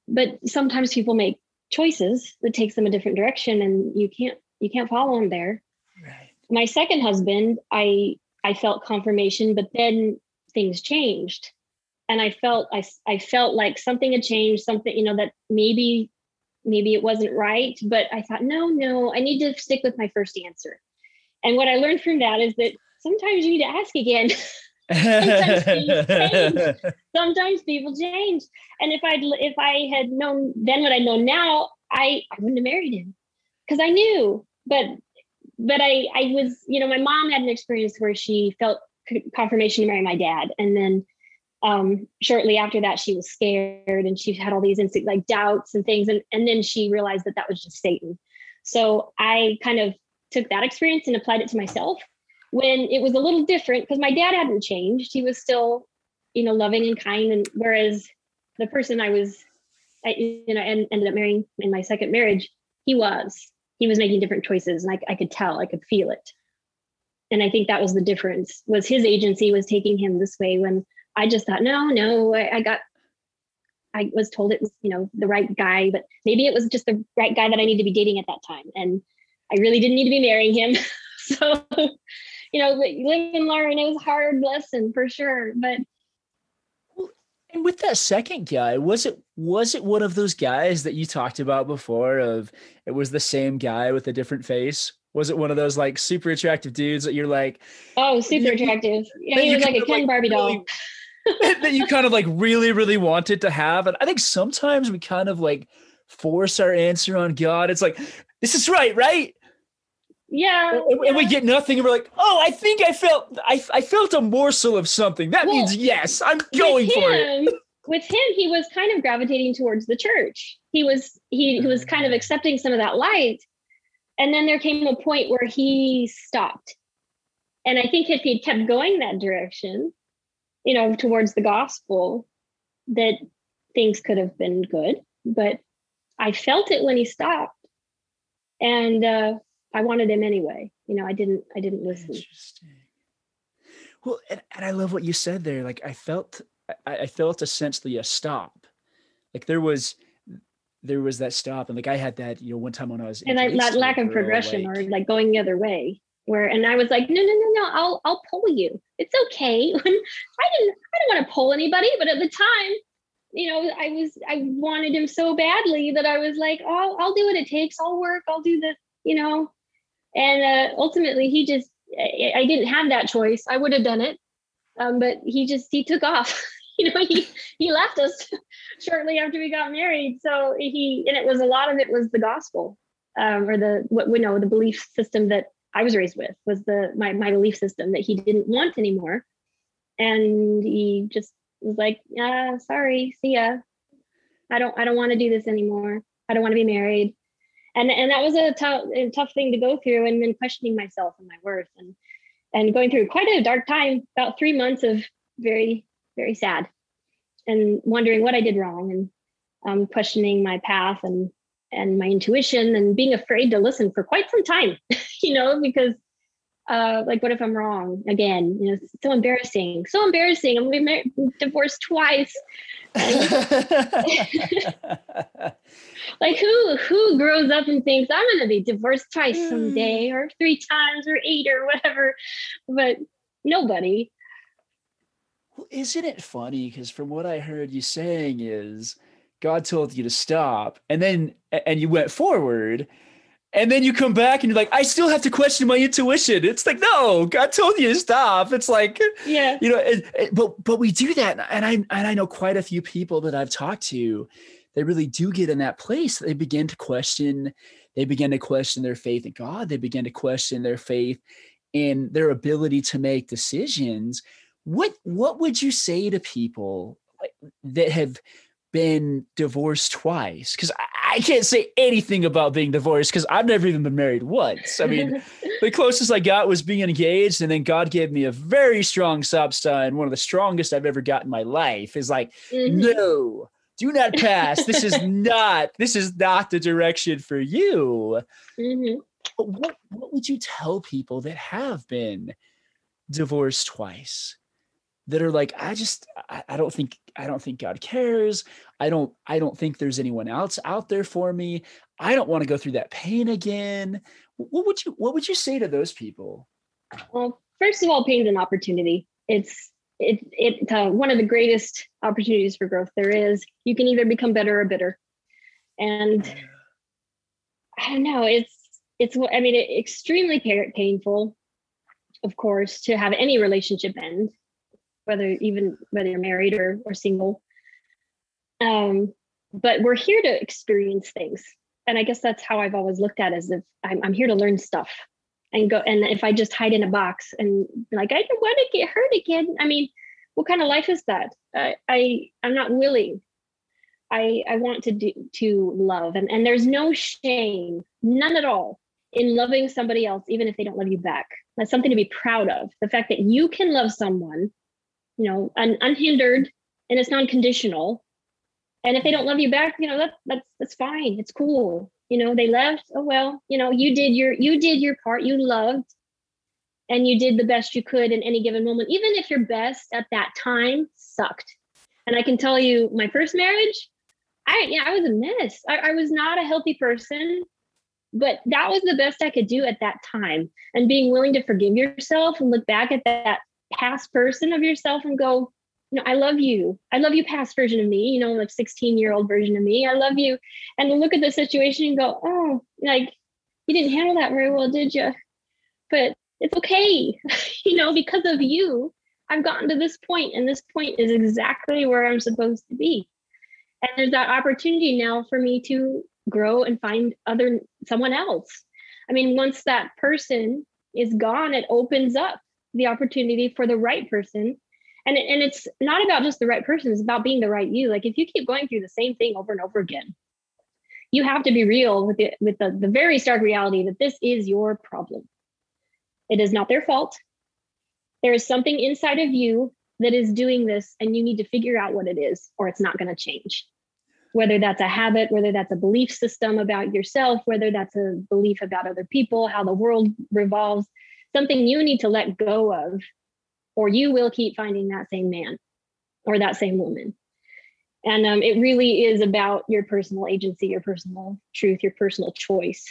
But sometimes people make choices that takes them a different direction and you can't you can't follow them there. Right. My second husband, I I felt confirmation, but then things changed. And I felt I I felt like something had changed, something, you know, that maybe maybe it wasn't right, but I thought, no, no, I need to stick with my first answer. And what I learned from that is that sometimes you need to ask again. sometimes, people change. sometimes people change. And if I'd if I had known then what I know now, I, I wouldn't have married him because I knew. But but I I was, you know, my mom had an experience where she felt confirmation to marry my dad. And then um, shortly after that, she was scared and she had all these instant like doubts and things. And, and then she realized that that was just Satan. So I kind of took that experience and applied it to myself when it was a little different because my dad hadn't changed. He was still, you know, loving and kind. And whereas the person I was, I, you know, and ended up marrying in my second marriage, he was, he was making different choices and I, I could tell, I could feel it. And I think that was the difference was his agency was taking him this way when I just thought, no, no, I, I got, I was told it was, you know, the right guy, but maybe it was just the right guy that I need to be dating at that time. And I really didn't need to be marrying him. so you know, live and learn. It was a hard lesson for sure. But and with that second guy, was it was it one of those guys that you talked about before? Of it was the same guy with a different face. Was it one of those like super attractive dudes that you're like, oh, super attractive? Yeah, he was like a Ken like Barbie really, doll. that you kind of like really, really wanted to have. And I think sometimes we kind of like force our answer on God. It's like, this is right, right? Yeah and, yeah. we get nothing and we're like oh i think i felt i, I felt a morsel of something that well, means yes i'm going him, for it with him he was kind of gravitating towards the church he was he, he was kind of mm. accepting some of that light and then there came a point where he stopped and i think if he'd kept going that direction you know towards the gospel that things could have been good but i felt it when he stopped and uh I wanted him anyway. You know, I didn't I didn't listen. Interesting. Well, and, and I love what you said there. Like I felt I, I felt a stop. Like there was there was that stop and like I had that, you know, one time when I was and I, that lack of progression like, or like going the other way where and I was like, no, no, no, no, I'll I'll pull you. It's okay. I didn't I didn't want to pull anybody, but at the time, you know, I was I wanted him so badly that I was like, oh, I'll do what it takes. I'll work. I'll do the, you know, and uh, ultimately he just I, I, didn't have that choice i would have done it um, but he just he took off you know he he left us shortly after we got married so he and it was a lot of it was the gospel um, or the what we know the belief system that i was raised with was the my, my belief system that he didn't want anymore. And he just was like uh sorry see ya. I don't i don't want to do this anymore. I don't want to be married. And and that was a tough a tough thing to go through and then questioning myself and my worth and and going through quite a dark time about three months of very very sad and wondering what i did wrong and um, questioning my path and and my intuition and being afraid to listen for quite some time you know because uh, like what if i'm wrong again you know so embarrassing so embarrassing i'm been divorced twice like who who grows up and thinks I'm gonna be divorced twice someday mm. or three times or eight or whatever, but nobody. Well, isn't it funny? Because from what I heard you saying is God told you to stop, and then and you went forward, and then you come back and you're like, I still have to question my intuition. It's like, no, God told you to stop. It's like, yeah, you know, it, it, but but we do that, and I and I know quite a few people that I've talked to they really do get in that place. They begin to question, they begin to question their faith in God. They begin to question their faith in their ability to make decisions. What what would you say to people that have been divorced twice? Because I, I can't say anything about being divorced because I've never even been married once. I mean, the closest I got was being engaged, and then God gave me a very strong stop sign, one of the strongest I've ever got in my life. Is like, mm-hmm. no, do not pass. this is not this is not the direction for you. Mm-hmm. But what what would you tell people that have been divorced twice? That are like i just I, don't think i don't think god cares. I don't i don't think there's anyone else out there for me. I don't want to go through that pain again. What would you what would you say to those people? Well first of all pain is an opportunity. It's it, it's uh, one of the greatest opportunities for growth there is. You can either become better or bitter. And i don't know it's it's i mean it, extremely painful of course to have any relationship end whether even whether you're married or, or single. Um, but we're here to experience things. And i guess that's how i've always looked at it as if I'm, I'm here to learn stuff and go and if i just hide in a box and like i don't want to get hurt again. I mean what kind of life is that? I, I i'm not willing. I i want to do to love. And and there's no shame none at all in loving somebody else even if they don't love you back. That's something to be proud of. The fact that you can love someone you know un, unhindered and it's non-conditional. And if they don't love you back you know that that's that's fine. It's cool. You know they left oh well you know you did your you did your part. You loved and you did the best you could in any given moment even if your best at that time sucked. And i can tell you my first marriage i yeah i was a mess. I, I was not a healthy person but that was the best i could do at that time. And being willing to forgive yourself and look back at that past person of yourself and go you know, I love you. I love you past version of me, you know, like 16 year old version of me. I love you. And look at the situation and go, oh, like you didn't handle that very well, did you? But it's okay. you know, because of you, I've gotten to this point, and this point is exactly where I'm supposed to be. And there's that opportunity now for me to grow and find other someone else. I mean, once that person is gone, it opens up the opportunity for the right person. And and it's not about just the right person it's about being the right you. Like if you keep going through the same thing over and over again you have to be real with it with the, the very stark reality that this is your problem. It is not their fault. There is something inside of you that is doing this and you need to figure out what it is or it's not going to change. Whether that's a habit whether that's a belief system about yourself whether that's a belief about other people how the world revolves something you need to let go of or you will keep finding that same man or that same woman. And um, it really is about your personal agency, your personal truth, your personal choice.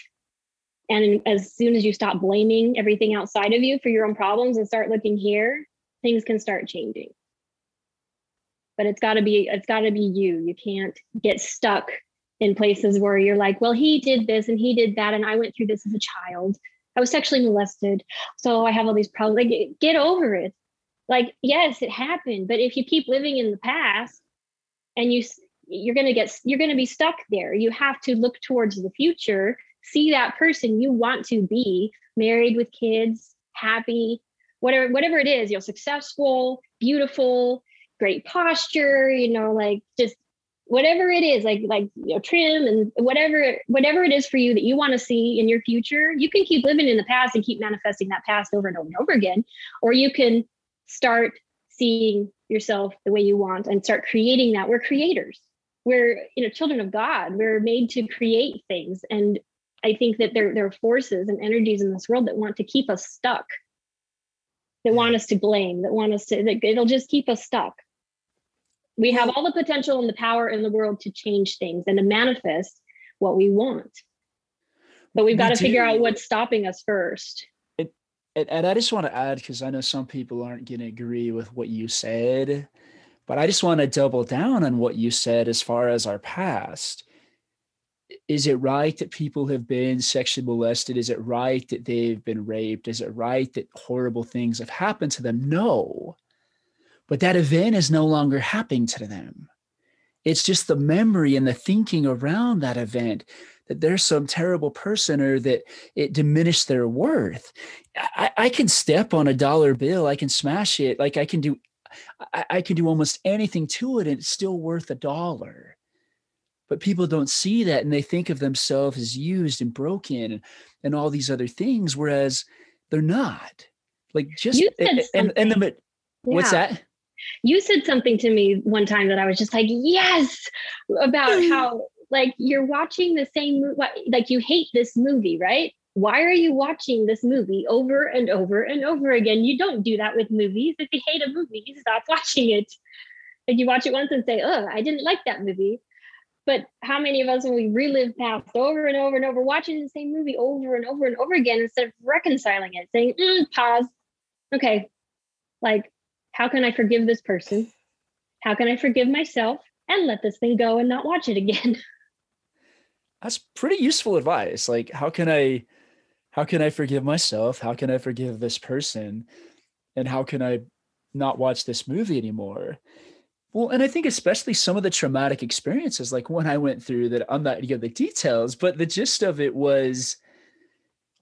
And as soon as you stop blaming everything outside of you for your own problems and start looking here, things can start changing. But it's got to be it's got to be you. You can't get stuck in places where you're like, well, he did this and he did that, and I went through this as a child. I was sexually molested, so I have all these problems. Like, get over it. Like yes it happened but if you keep living in the past and you you're going to get you're going to be stuck there. You have to look towards the future see that person you want to be married with kids happy whatever whatever it is you know successful beautiful great posture you know like just whatever it is like like you know trim and whatever whatever it is for you that you want to see in your future you can keep living in the past and keep manifesting that past over and over and over again. Or you can start seeing yourself the way you want and start creating that. We're creators. We're you know children of god. We're made to create things. And i think that there, there are forces and energies in this world that want to keep us stuck that want us to blame that want us to that it'll just keep us stuck we have all the potential and the power in the world to change things and to manifest what we want but we've got to figure out what's stopping us first and, and I just want to add because I know some people aren't going to agree with what you said, but I just want to double down on what you said as far as our past. Is it right that people have been sexually molested? Is it right that they've been raped? Is it right that horrible things have happened to them? No. But that event is no longer happening to them. It's just the memory and the thinking around that event that they're some terrible person or that it diminished their worth. I, I can step on a dollar bill, I can smash it, like I can do I, I can do almost anything to it and it's still worth a dollar. But people don't see that and they think of themselves as used and broken and, and all these other things, whereas they're not. Like just and, and, the yeah. what's that? You said something to me one time that I was just like, yes, about how like you're watching the same like you hate this movie right why are you watching this movie over and over and over again? You don't do that with movies. If you hate a movie, you stop watching it. Like you watch it once and say, oh, I didn't like that movie. But how many of us, when we relive past over and over and over, watching the same movie over and over and over again, instead of reconciling it, saying, mm, pause, okay, like, how can I forgive this person? How can I forgive myself and let this thing go and not watch it again? That's pretty useful advice. Like, how can I, how can I forgive myself? How can I forgive this person? And how can I not watch this movie anymore? Well, and I think especially some of the traumatic experiences, like one I went through that I'm not going to give the details, but the gist of it was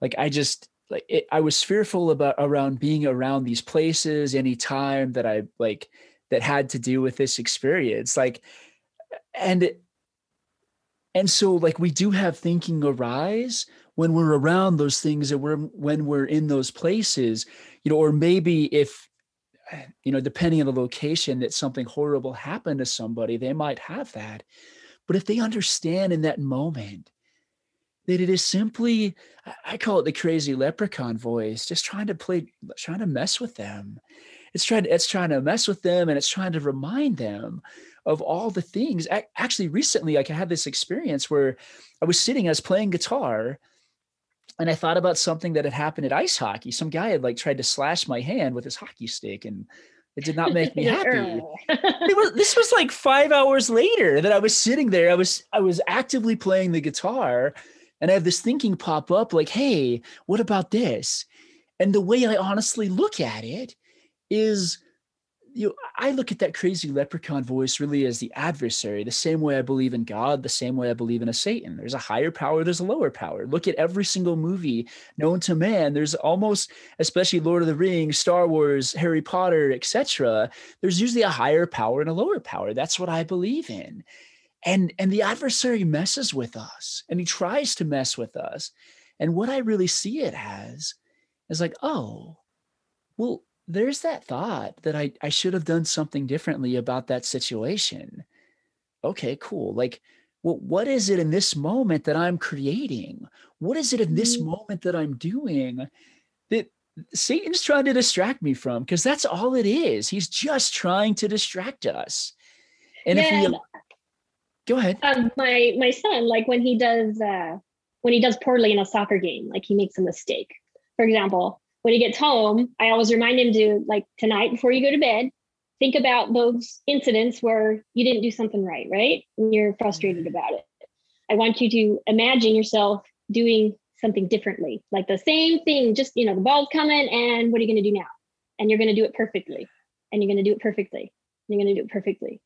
like I just like it, I was fearful about around being around these places anytime that I like that had to do with this experience. Like and and so like we do have thinking arise when we're around those things and we're when we're in those places, you know, or maybe if you know, depending on the location that something horrible happened to somebody, they might have that. But if they understand in that moment that it is simply, I call it the crazy leprechaun voice, just trying to play, trying to mess with them. It's trying to, it's trying to mess with them and it's trying to remind them of all the things. Actually, recently, like I had this experience where I was sitting, I was playing guitar and I thought about something that had happened at ice hockey. Some guy had like tried to slash my hand with his hockey stick and it did not make me happy. was, this was like five hours later that I was sitting there. I was I was actively playing the guitar and I have this thinking pop up like, hey, what about this? And the way I honestly look at it is you know, I look at that crazy leprechaun voice really as the adversary, the same way I believe in God, the same way I believe in a Satan. There's a higher power, there's a lower power. Look at every single movie known to man. There's almost, especially Lord of the Rings, Star Wars, Harry Potter, etc. There's usually a higher power and a lower power. That's what I believe in. And and the adversary messes with us and he tries to mess with us. And what I really see it as is like, oh, well, there's that thought that I, I should have done something differently about that situation. Okay, cool. Like, well, what is it in this moment that I'm creating? What is it in this mm-hmm. moment that I'm doing that Satan's trying to distract me from? Because that's all it is. He's just trying to distract us. And yeah, if we go ahead. Um, my my son, like when he does uh when he does poorly in a soccer game, like he makes a mistake. For example, when he gets home, I always remind him to like tonight before you go to bed, think about those incidents where you didn't do something right, right? And you're frustrated about it. I want you to imagine yourself doing something differently, like the same thing, just, you know, the ball's coming and what are you going to do now? And you're going to do it perfectly. And you're going to do it perfectly. You're going to do it perfectly.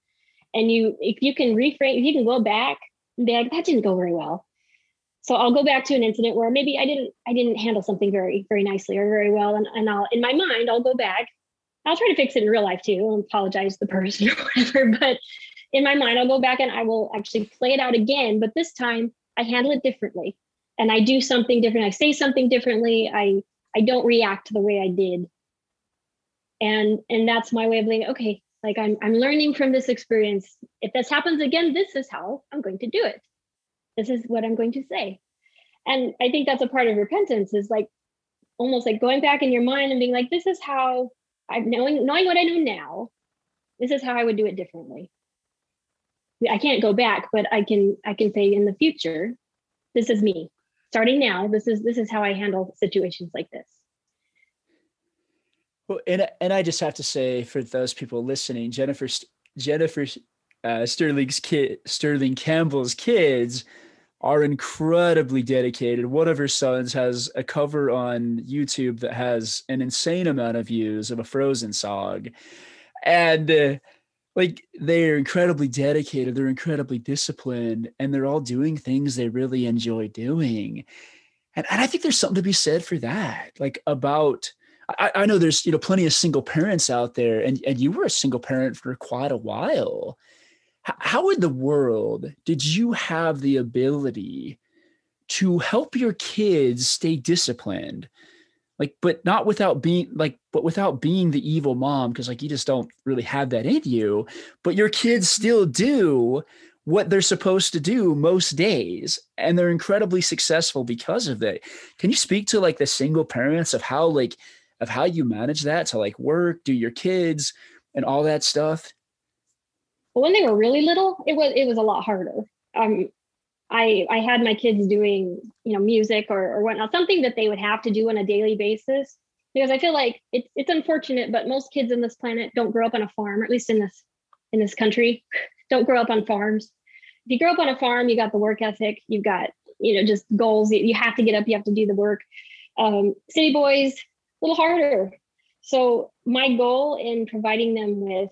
And you, if you can reframe, if you can go back and be like, that didn't go very well so I'll go back to an incident where maybe I didn't I didn't handle something very very nicely or very well, and, and I'll in my mind I'll go back. I'll try to fix it in real life too. I'll apologize to the person or whatever, but in my mind I'll go back and I will actually play it out again. But this time I handle it differently, and I do something different. I say something differently. I I don't react the way I did, and and that's my way of being okay. Like I'm I'm learning from this experience. If this happens again, this is how I'm going to do it this is what I'm going to say. And I think that's a part of repentance is like almost like going back in your mind and being like, this is how I'm knowing knowing what I know now, this is how I would do it differently. I can't go back, but I can I can say in the future, this is me. Starting now, this is this is how I handle situations like this. Well, and and I just have to say for those people listening, Jennifer Jennifer uh, Stirling's kid Stirling Campbell's kids are incredibly dedicated. One of her sons has a cover on YouTube that has an insane amount of views of a Frozen song. And uh, like they're incredibly dedicated, they're incredibly disciplined, and they're all doing things they really enjoy doing. And, and I think there's something to be said for that, like about. I, I know there's you know plenty of single parents out there, and, and you were a single parent for quite a while. How in the world did you have the ability to help your kids stay disciplined? Like but not without being like but without being the evil mom because like you just don't really have that in you but your kids still do what they're supposed to do most days and they're incredibly successful because of it. Can you speak to like the single parents of how like of how you manage that to like work do your kids and all that stuff Well, when they were really little it was it was a lot harder um i i had my kids doing you know music or, or whatnot something that they would have to do on a daily basis because i feel like it's it's unfortunate but most kids on this planet don't grow up on a farm or at least in this in this country don't grow up on farms if you grow up on a farm, you got the work ethic, you've got, you know, just goals. You have to get up, you have to do the work. Um, city boys, little harder. So my goal in providing them with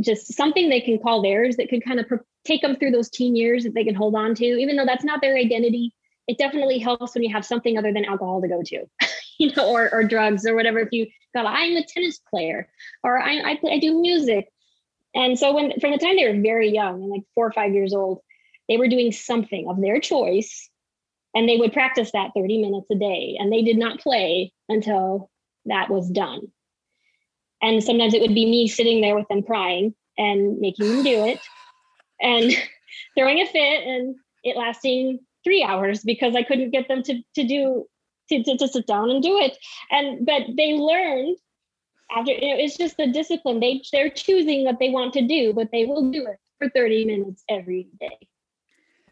just something they can call theirs that could kind of take them through those teen years that they can hold on to, even though that's not their identity. It definitely helps when you have something other than alcohol to go to, you know, or, or drugs or whatever. If you got, I'm a tennis player or I, I, I do music and so when from the time they were very young and like four or five years old, they were doing something of their choice and they would practice that 30 minutes a day and they did not play until that was done. And sometimes it would be me sitting there with them crying and making them do it and throwing a fit and it lasting three hours because I couldn't get them to, to do to, to, to sit down and do it. And but they learned after you know, it's just the discipline they they're choosing what they want to do but they will do it for 30 minutes every day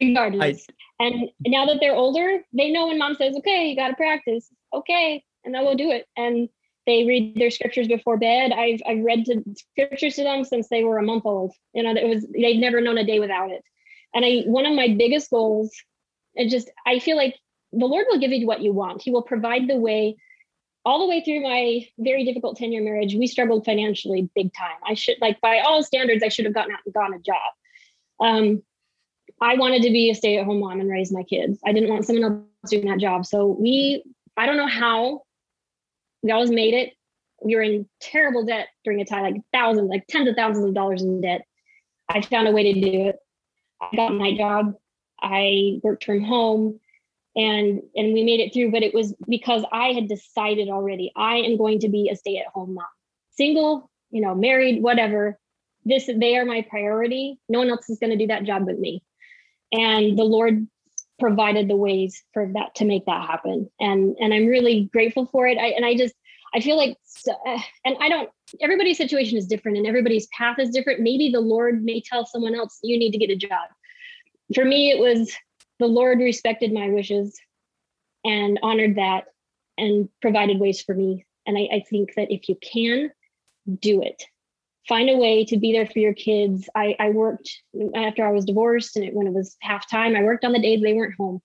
regardless. I, and now that they're older they know when mom says okay you got to practice. Okay and they'll go do it. And they read their scriptures before bed. I've i've read to scriptures to them since they were a month old. You know it was they've never known a day without it. And i one of my biggest goals and just i feel like the lord will give you what you want. He will provide the way. All the way through my very difficult 10 year marriage, we struggled financially big time. I should, like, by all standards, I should have gotten out and gotten a job. Um, I wanted to be a stay at home mom and raise my kids. I didn't want someone else doing that job. So we, I don't know how we always made it. We were in terrible debt during a time, like thousands, like tens of thousands of dollars in debt. I found a way to do it. I got my job. I worked from home and and we made it through but it was because i had decided already i am going to be a stay-at-home mom single you know married whatever this they are my priority no one else is going to do that job but me and the lord provided the ways for that to make that happen and and i'm really grateful for it I, and i just i feel like uh, and i don't everybody's situation is different and everybody's path is different maybe the lord may tell someone else you need to get a job for me it was the Lord respected my wishes and honored that and provided ways for me. And I, I, think that if you can, do it. Find a way to be there for your kids. I, I worked after I was divorced and it, when it was half time, I worked on the days they weren't home.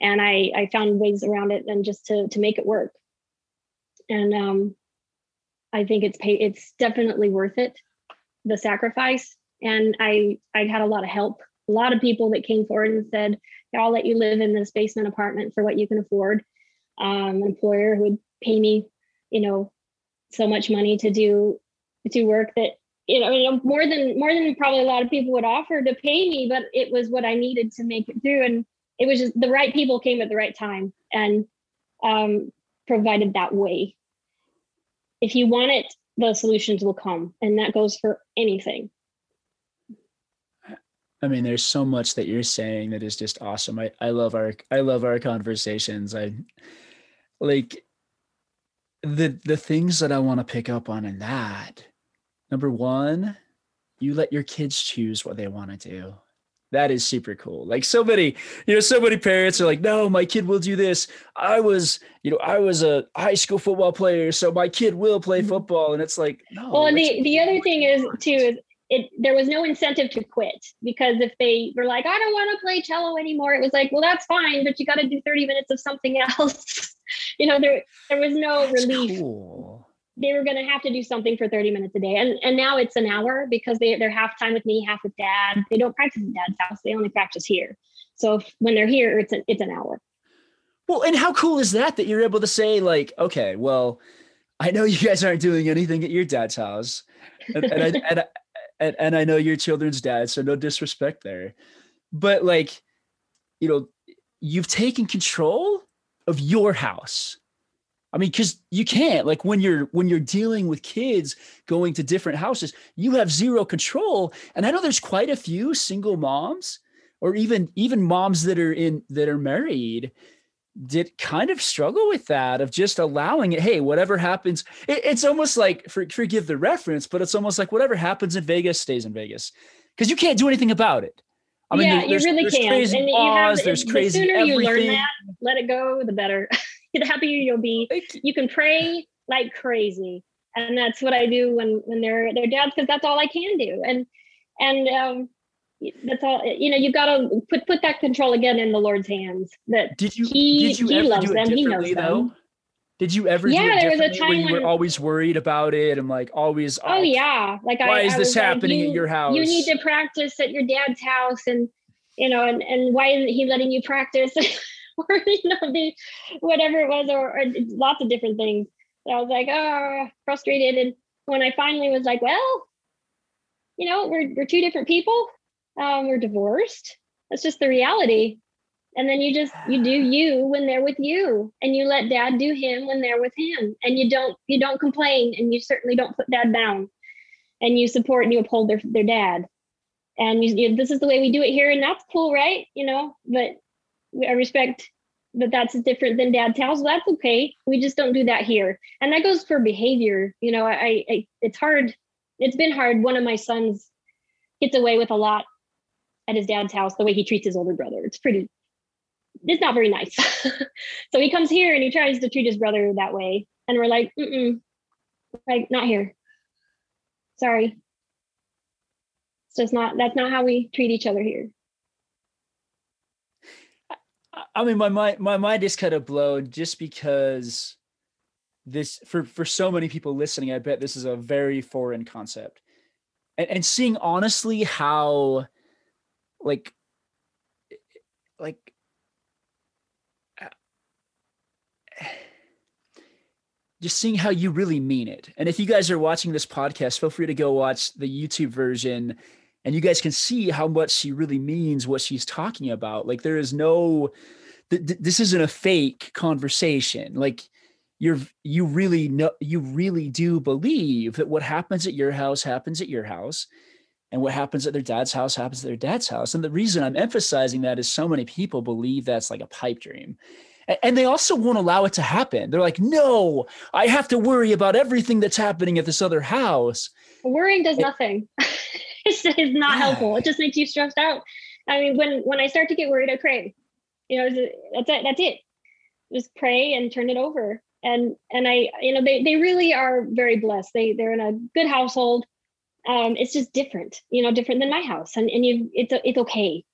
And I, I found ways around it and just to, to make it work. And um, I think it's pay, it's definitely worth it, the sacrifice. And I I had a lot of help a lot of people that came forward and said, yeah, I'll let you live in this basement apartment for what you can afford. Um, an employer who would pay me, you know, so much money to do to work that you know more than more than probably a lot of people would offer to pay me, but it was what I needed to make it through, and it was just the right people came at the right time and um, provided that way. If you want it, the solutions will come, and that goes for anything. I mean, there's so much that you're saying that is just awesome. I, I love our I love our conversations. I like the the things that I want to pick up on in that. Number one, you let your kids choose what they want to do. That is super cool. Like so many, you know, so many parents are like, no, my kid will do this. I was, you know, I was a high school football player, so my kid will play mm-hmm. football. And it's like, no. Well, and the, the other thing is too is it there was no incentive to quit because if they were like, I don't want to play cello anymore, it was like, well, that's fine, but you got to do 30 minutes of something else. you know, there there was no that's relief. Cool. They were going to have to do something for 30 minutes a day. And and now it's an hour because they, they're half time with me, half with dad. They don't practice at dad's house. They only practice here. So if, when they're here, it's an, it's an hour. Well, and how cool is that that you're able to say like, okay, well, I know you guys aren't doing anything at your dad's house, and, and, I, and, and, and I know your children's dad, so no disrespect there. But like, you know, you've taken control of your house. I mean, because you can't like when you're when you're dealing with kids going to different houses, you have zero control. And I know there's quite a few single moms or even even moms that are in that are married that kind of struggle with that of just allowing it. Hey, whatever happens, it, it's almost like for, forgive the reference, but it's almost like whatever happens in Vegas stays in Vegas because you can't do anything about it. I mean, yeah, you really there's can't. Crazy and laws, have, there's the crazy sooner everything. you learn that, let it go, the better. the happier you'll be. You can pray like crazy, and that's what I do when when they're they're dads because that's all I can do. And and um, that's all you know. You've got to put put that control again in the Lord's hands. That did you he did you he loves them. He knows though? them. Did you ever? Yeah, there was a time when you were always worried about it and like always. Oh, oh yeah, like why I, is I this happening like, at your house? You need to practice at your dad's house, and you know, and and why isn't he letting you practice? or you know, the whatever it was, or, or lots of different things. I was like, oh, frustrated. And when I finally was like, well, you know, we're we're two different people. Um, we're divorced. That's just the reality and then you just you do you when they're with you and you let dad do him when they're with him and you don't you don't complain and you certainly don't put dad down and you support and you uphold their, their dad and you, you, this is the way we do it here and that's cool right you know but i respect that that's different than dad's house that's okay we just don't do that here and that goes for behavior you know I, I it's hard it's been hard one of my sons gets away with a lot at his dad's house the way he treats his older brother it's pretty it's not very nice. so he comes here and he tries to treat his brother that way. And we're like, mm like not here. Sorry. It's just not, that's not how we treat each other here. I mean, my mind, my mind is kind of blown just because this, for, for so many people listening, I bet this is a very foreign concept. And, and seeing honestly how, like, like just seeing how you really mean it. And if you guys are watching this podcast, feel free to go watch the YouTube version and you guys can see how much she really means what she's talking about. Like there is no th- th- this isn't a fake conversation. Like you're you really know you really do believe that what happens at your house happens at your house and what happens at their dad's house happens at their dad's house. And the reason I'm emphasizing that is so many people believe that's like a pipe dream and they also won't allow it to happen. They're like, no, I have to worry about everything that's happening at this other house. Worrying does nothing. it's, it's not yeah. helpful. It just makes you stressed out. I mean, when when I start to get worried, I pray. You know, that's it. That's it. Just pray and turn it over. And and I, you know, they they really are very blessed. They they're in a good household. Um, it's just different, you know, different than my house. And and you, it's it's okay.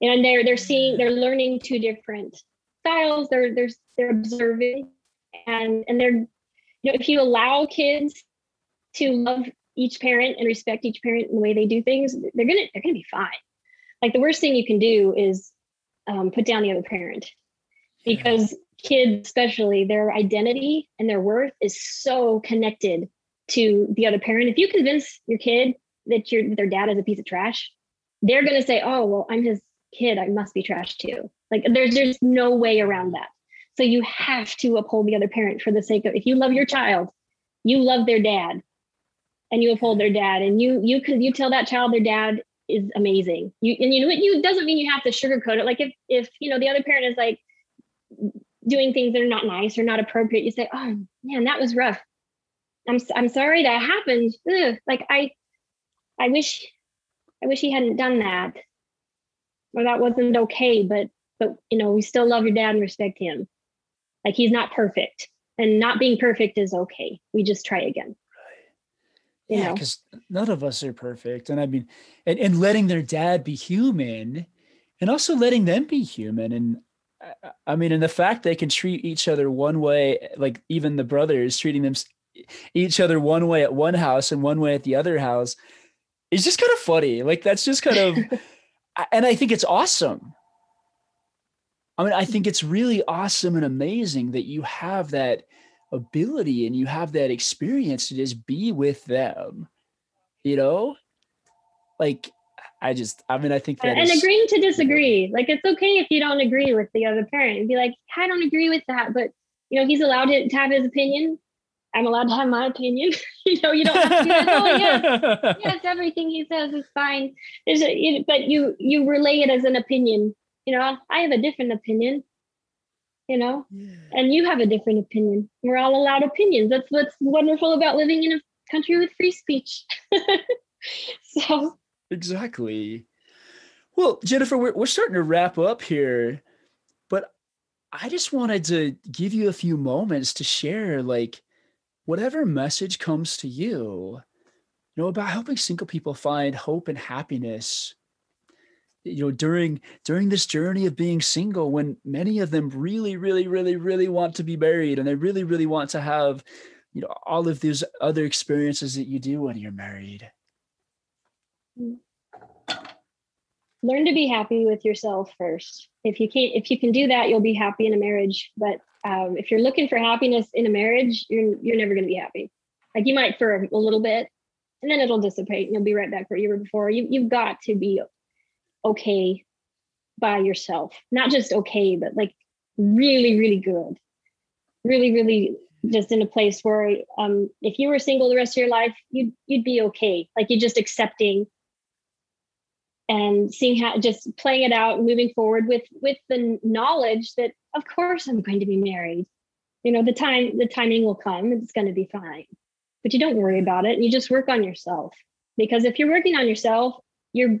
You know, and they're they're seeing, they're learning two different styles they're they're they're observing and and they're you know if you allow kids to love each parent and respect each parent in the way they do things they're gonna they're gonna be fine like the worst thing you can do is um, put down the other parent. Because kids especially their identity and their worth is so connected to the other parent. If you convince your kid that your their dad is a piece of trash they're going to say oh well i'm his kid. I must be trash too. Like there's there's no way around that. So you have to uphold the other parent for the sake of if you love your child, you love their dad and you uphold their dad and you you can you tell that child their dad is amazing. You and you know you doesn't mean you have to sugarcoat it. Like if if you know the other parent is like doing things that are not nice or not appropriate, you say, "Oh man, that was rough. I'm I'm sorry that happened. Ugh. Like I I wish I wish he hadn't done that, or that wasn't okay. But but you know, we still love your dad and respect him. Like he's not perfect. And not being perfect is okay. We just try again. You yeah, because none of us are perfect. And I mean, and, and letting their dad be human and also letting them be human. And I mean, and the fact they can treat each other one way, like even the brothers treating them each other one way at one house and one way at the other house, is just kind of funny. Like that's just kind of, and I think it's awesome. I mean, I think it's really awesome and amazing that you have that ability and you have that experience to just be with them. You know, like I just, I mean, I think that and is, agreeing to disagree. Like it's okay if you don't agree with the other parent and be like, I don't agree with that, but You know, he's allowed to, have his opinion. I'm allowed to have my opinion. you know, you don't have to be like, oh yes, yes, everything he says is fine. There's a, you, but you you relay it as an opinion. You know, I have a different opinion. You know, yeah. and you have a different opinion. We're all allowed opinions. That's what's wonderful about living in a country with free speech. so exactly. Well, Jennifer, we're, we're starting to wrap up here, but I just wanted to give you a few moments to share, like, whatever message comes to you, you know, about helping single people find hope and happiness you know during during this journey of being single when many of them really really really really want to be married and they really really want to have you know all of these other experiences that you do when you're married learn to be happy with yourself first if you can't if you can do that you'll be happy in a marriage but um, if you're looking for happiness in a marriage, you're you're never going to be happy. Like you might for a, little bit, and then it'll dissipate, and you'll be right back where you were before. You you've got to be okay by yourself, not just okay, but like really really good, really really just in a place where um, if you were single the rest of your life, you'd you'd be okay. Like you're just accepting and seeing how just playing it out moving forward with with the knowledge that of course i'm going to be married. You know the time the timing will come. It's going to be fine. But you don't worry about it. You just work on yourself. Because if you're working on yourself you're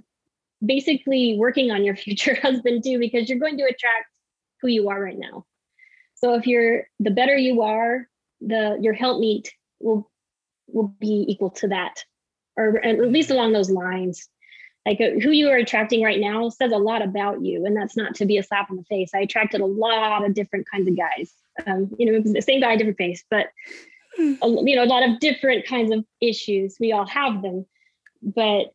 basically working on your future husband too because you're going to attract who you are right now. So if you're the better you are the your helpmeet will will be equal to that or at least along those lines. Like uh, who you are attracting right now says a lot about you and that's not to be a slap in the face. I attracted a lot of different kinds of guys. Um, you know the same guy different face but hmm. you know a lot of different kinds of issues. We all have them but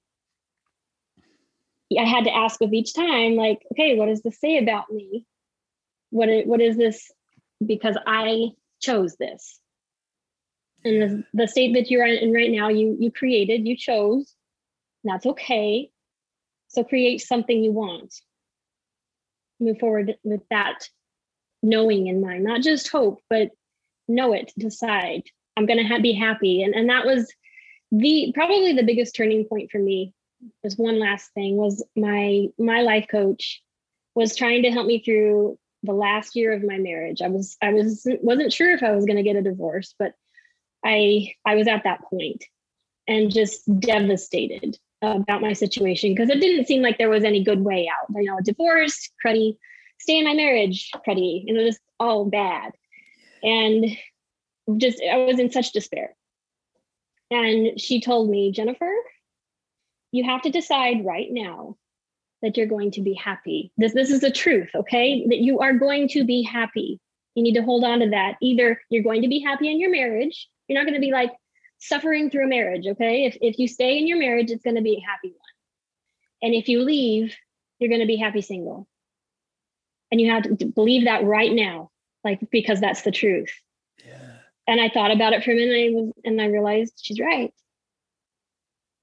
i had to ask with each time like okay what does this say about me what what is this because i chose this and the, the state that you're in right now you you created you chose that's okay so create something you want. Move forward with that knowing in mind, not just hope, but know it, decide. I'm going to ha- be happy. And, and that was the probably the biggest turning point for me. Was one last thing was my my life coach was trying to help me through the last year of my marriage. I was I was wasn't sure if I was going to get a divorce, but I I was at that point and just devastated about my situation because it didn't seem like there was any good way out. You know, divorce, cruddy, stay in my marriage, cruddy, you know, just all bad. And just, I was in such despair. And she told me, Jennifer, you have to decide right now that you're going to be happy. This, this is the truth, okay? That you are going to be happy. You need to hold on to that. Either you're going to be happy in your marriage, you're not going to be like, suffering through a marriage, okay? If, if you stay in your marriage, it's going to be a happy one. And if you leave, you're going to be happy single. And you have to believe that right now, like, because that's the truth. Yeah. And I thought about it for a minute and I, was, and I realized she's right.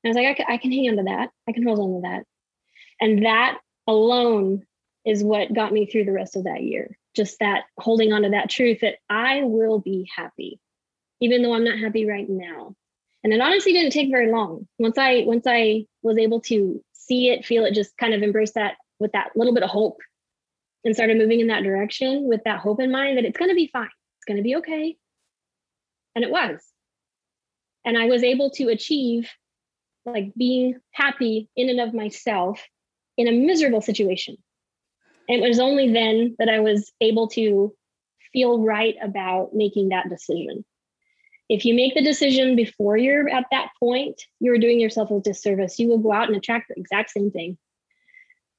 I was like, I can, I can hang on to that. I can hold on to that. And that alone is what got me through the rest of that year. Just that holding on to that truth that I will be happy even though I'm not happy right now. And it honestly didn't take very long. Once I once I was able to see it, feel it, just kind of embrace that with that little bit of hope and started moving in that direction with that hope in mind that it's going to be fine. It's going to be okay. And it was. And I was able to achieve like being happy in and of myself in a miserable situation. And it was only then that I was able to feel right about making that decision if you make the decision before you're at that point, you're doing yourself a disservice. You will go out and attract the exact same thing.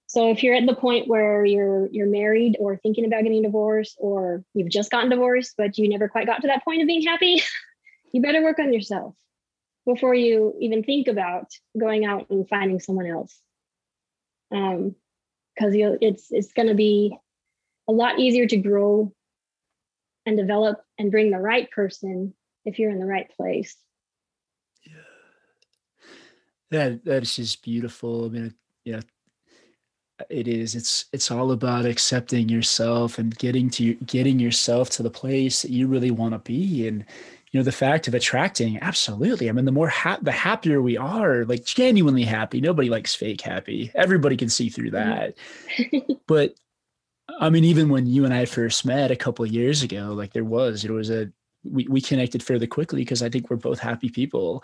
So if you're at the point where you're you're married or thinking about getting divorced or you've just gotten divorced but you never quite got to that point of being happy, you better work on yourself before you even think about going out and finding someone else. Um because you it's it's going to be a lot easier to grow and develop and bring the right person if you're in the right place. Yeah. That that is just beautiful. I mean, know, it is. It's it's all about accepting yourself and getting to getting yourself to the place that you really want to be. And you know, the fact of attracting, absolutely. I mean, the more ha- the happier we are, like genuinely happy. Nobody likes fake happy. Everybody can see through that. but I mean, even when you and I first met a couple of years ago, like there was, it was a we we connected fairly quickly because I think we're both happy people,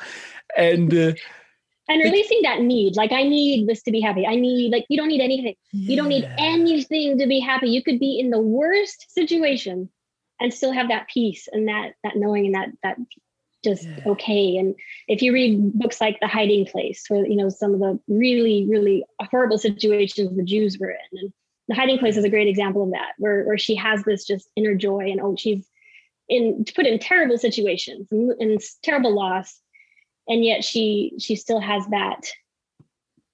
and. Uh, and releasing that need like i need this to be happy i need like you don't need anything yeah. you don't need anything to be happy you could be in the worst situation and still have that peace and that that knowing and that that just yeah. okay. And if you read books like the hiding place where you know some of the really really horrible situations the jews were in and the hiding place is a great example of that where, where she has this just inner joy and oh she's in put in terrible situations and, and terrible loss and yet she she still has that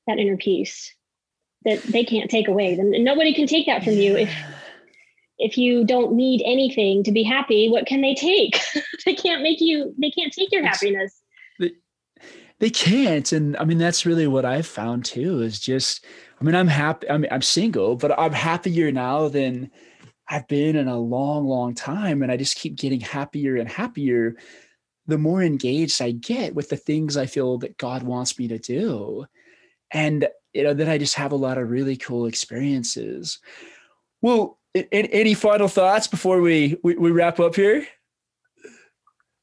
that inner peace that they can't take away. And nobody can take that from you if if you don't need anything to be happy what can they take they can't make you they can't take your happiness they, they can't and i mean that's really what i've found too is just i mean i'm happy i mean i'm single but i'm happier now than i've been in a long long time and i just keep getting happier and happier the more engaged I get with the things I feel that God wants me to do. And you know, then I just have a lot of really cool experiences. Well, any final thoughts before we, we, we wrap up here?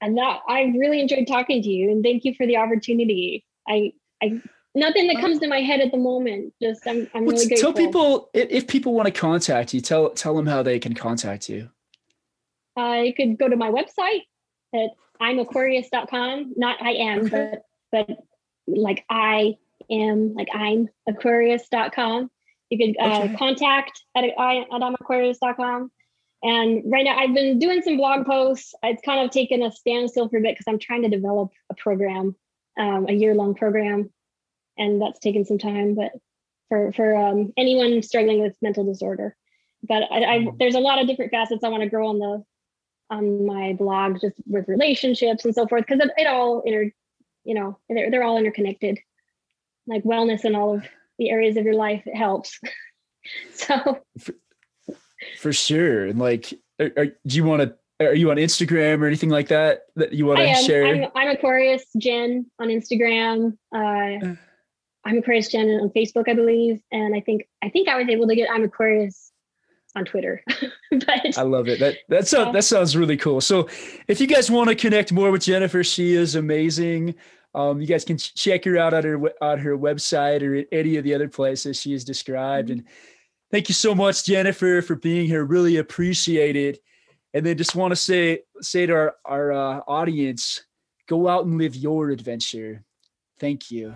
And that I really enjoyed talking to you and thank you for the opportunity. I I nothing that comes to my head at the moment. Just I'm I'm really grateful. Tell people if people want to contact you, tell tell them how they can contact you. Uh, you could go to my website at I'm Aquarius.com. Not I am, but but like I am, like I'm Aquarius.com. You could uh, okay. contact at, I, at I'm And right now, I've been doing some blog posts. It's kind of taken a standstill for a bit because I'm trying to develop a program, um, a year long program, and that's taken some time. But for for um, anyone struggling with mental disorder, but I, I, mm. there's a lot of different facets I want to grow on the on my blog just with relationships and so forth because it, it, all inter you know they're, they're all interconnected like wellness and all of the areas of your life it helps so for, for, sure and like are, are, do you want to are you on instagram or anything like that that you want to share I'm, I'm, aquarius jen on instagram uh, uh, i'm aquarius jen on facebook i believe and i think i think i was able to get i'm aquarius on Twitter. but I love it. That that sounds that sounds really cool. So if you guys want to connect more with Jennifer, she is amazing. Um, you guys can check her out on her on her website or any of the other places she has described. Mm-hmm. And thank you so much, Jennifer, for being here. Really appreciate it. And then just want to say say to our our uh, audience, go out and live your adventure. Thank you.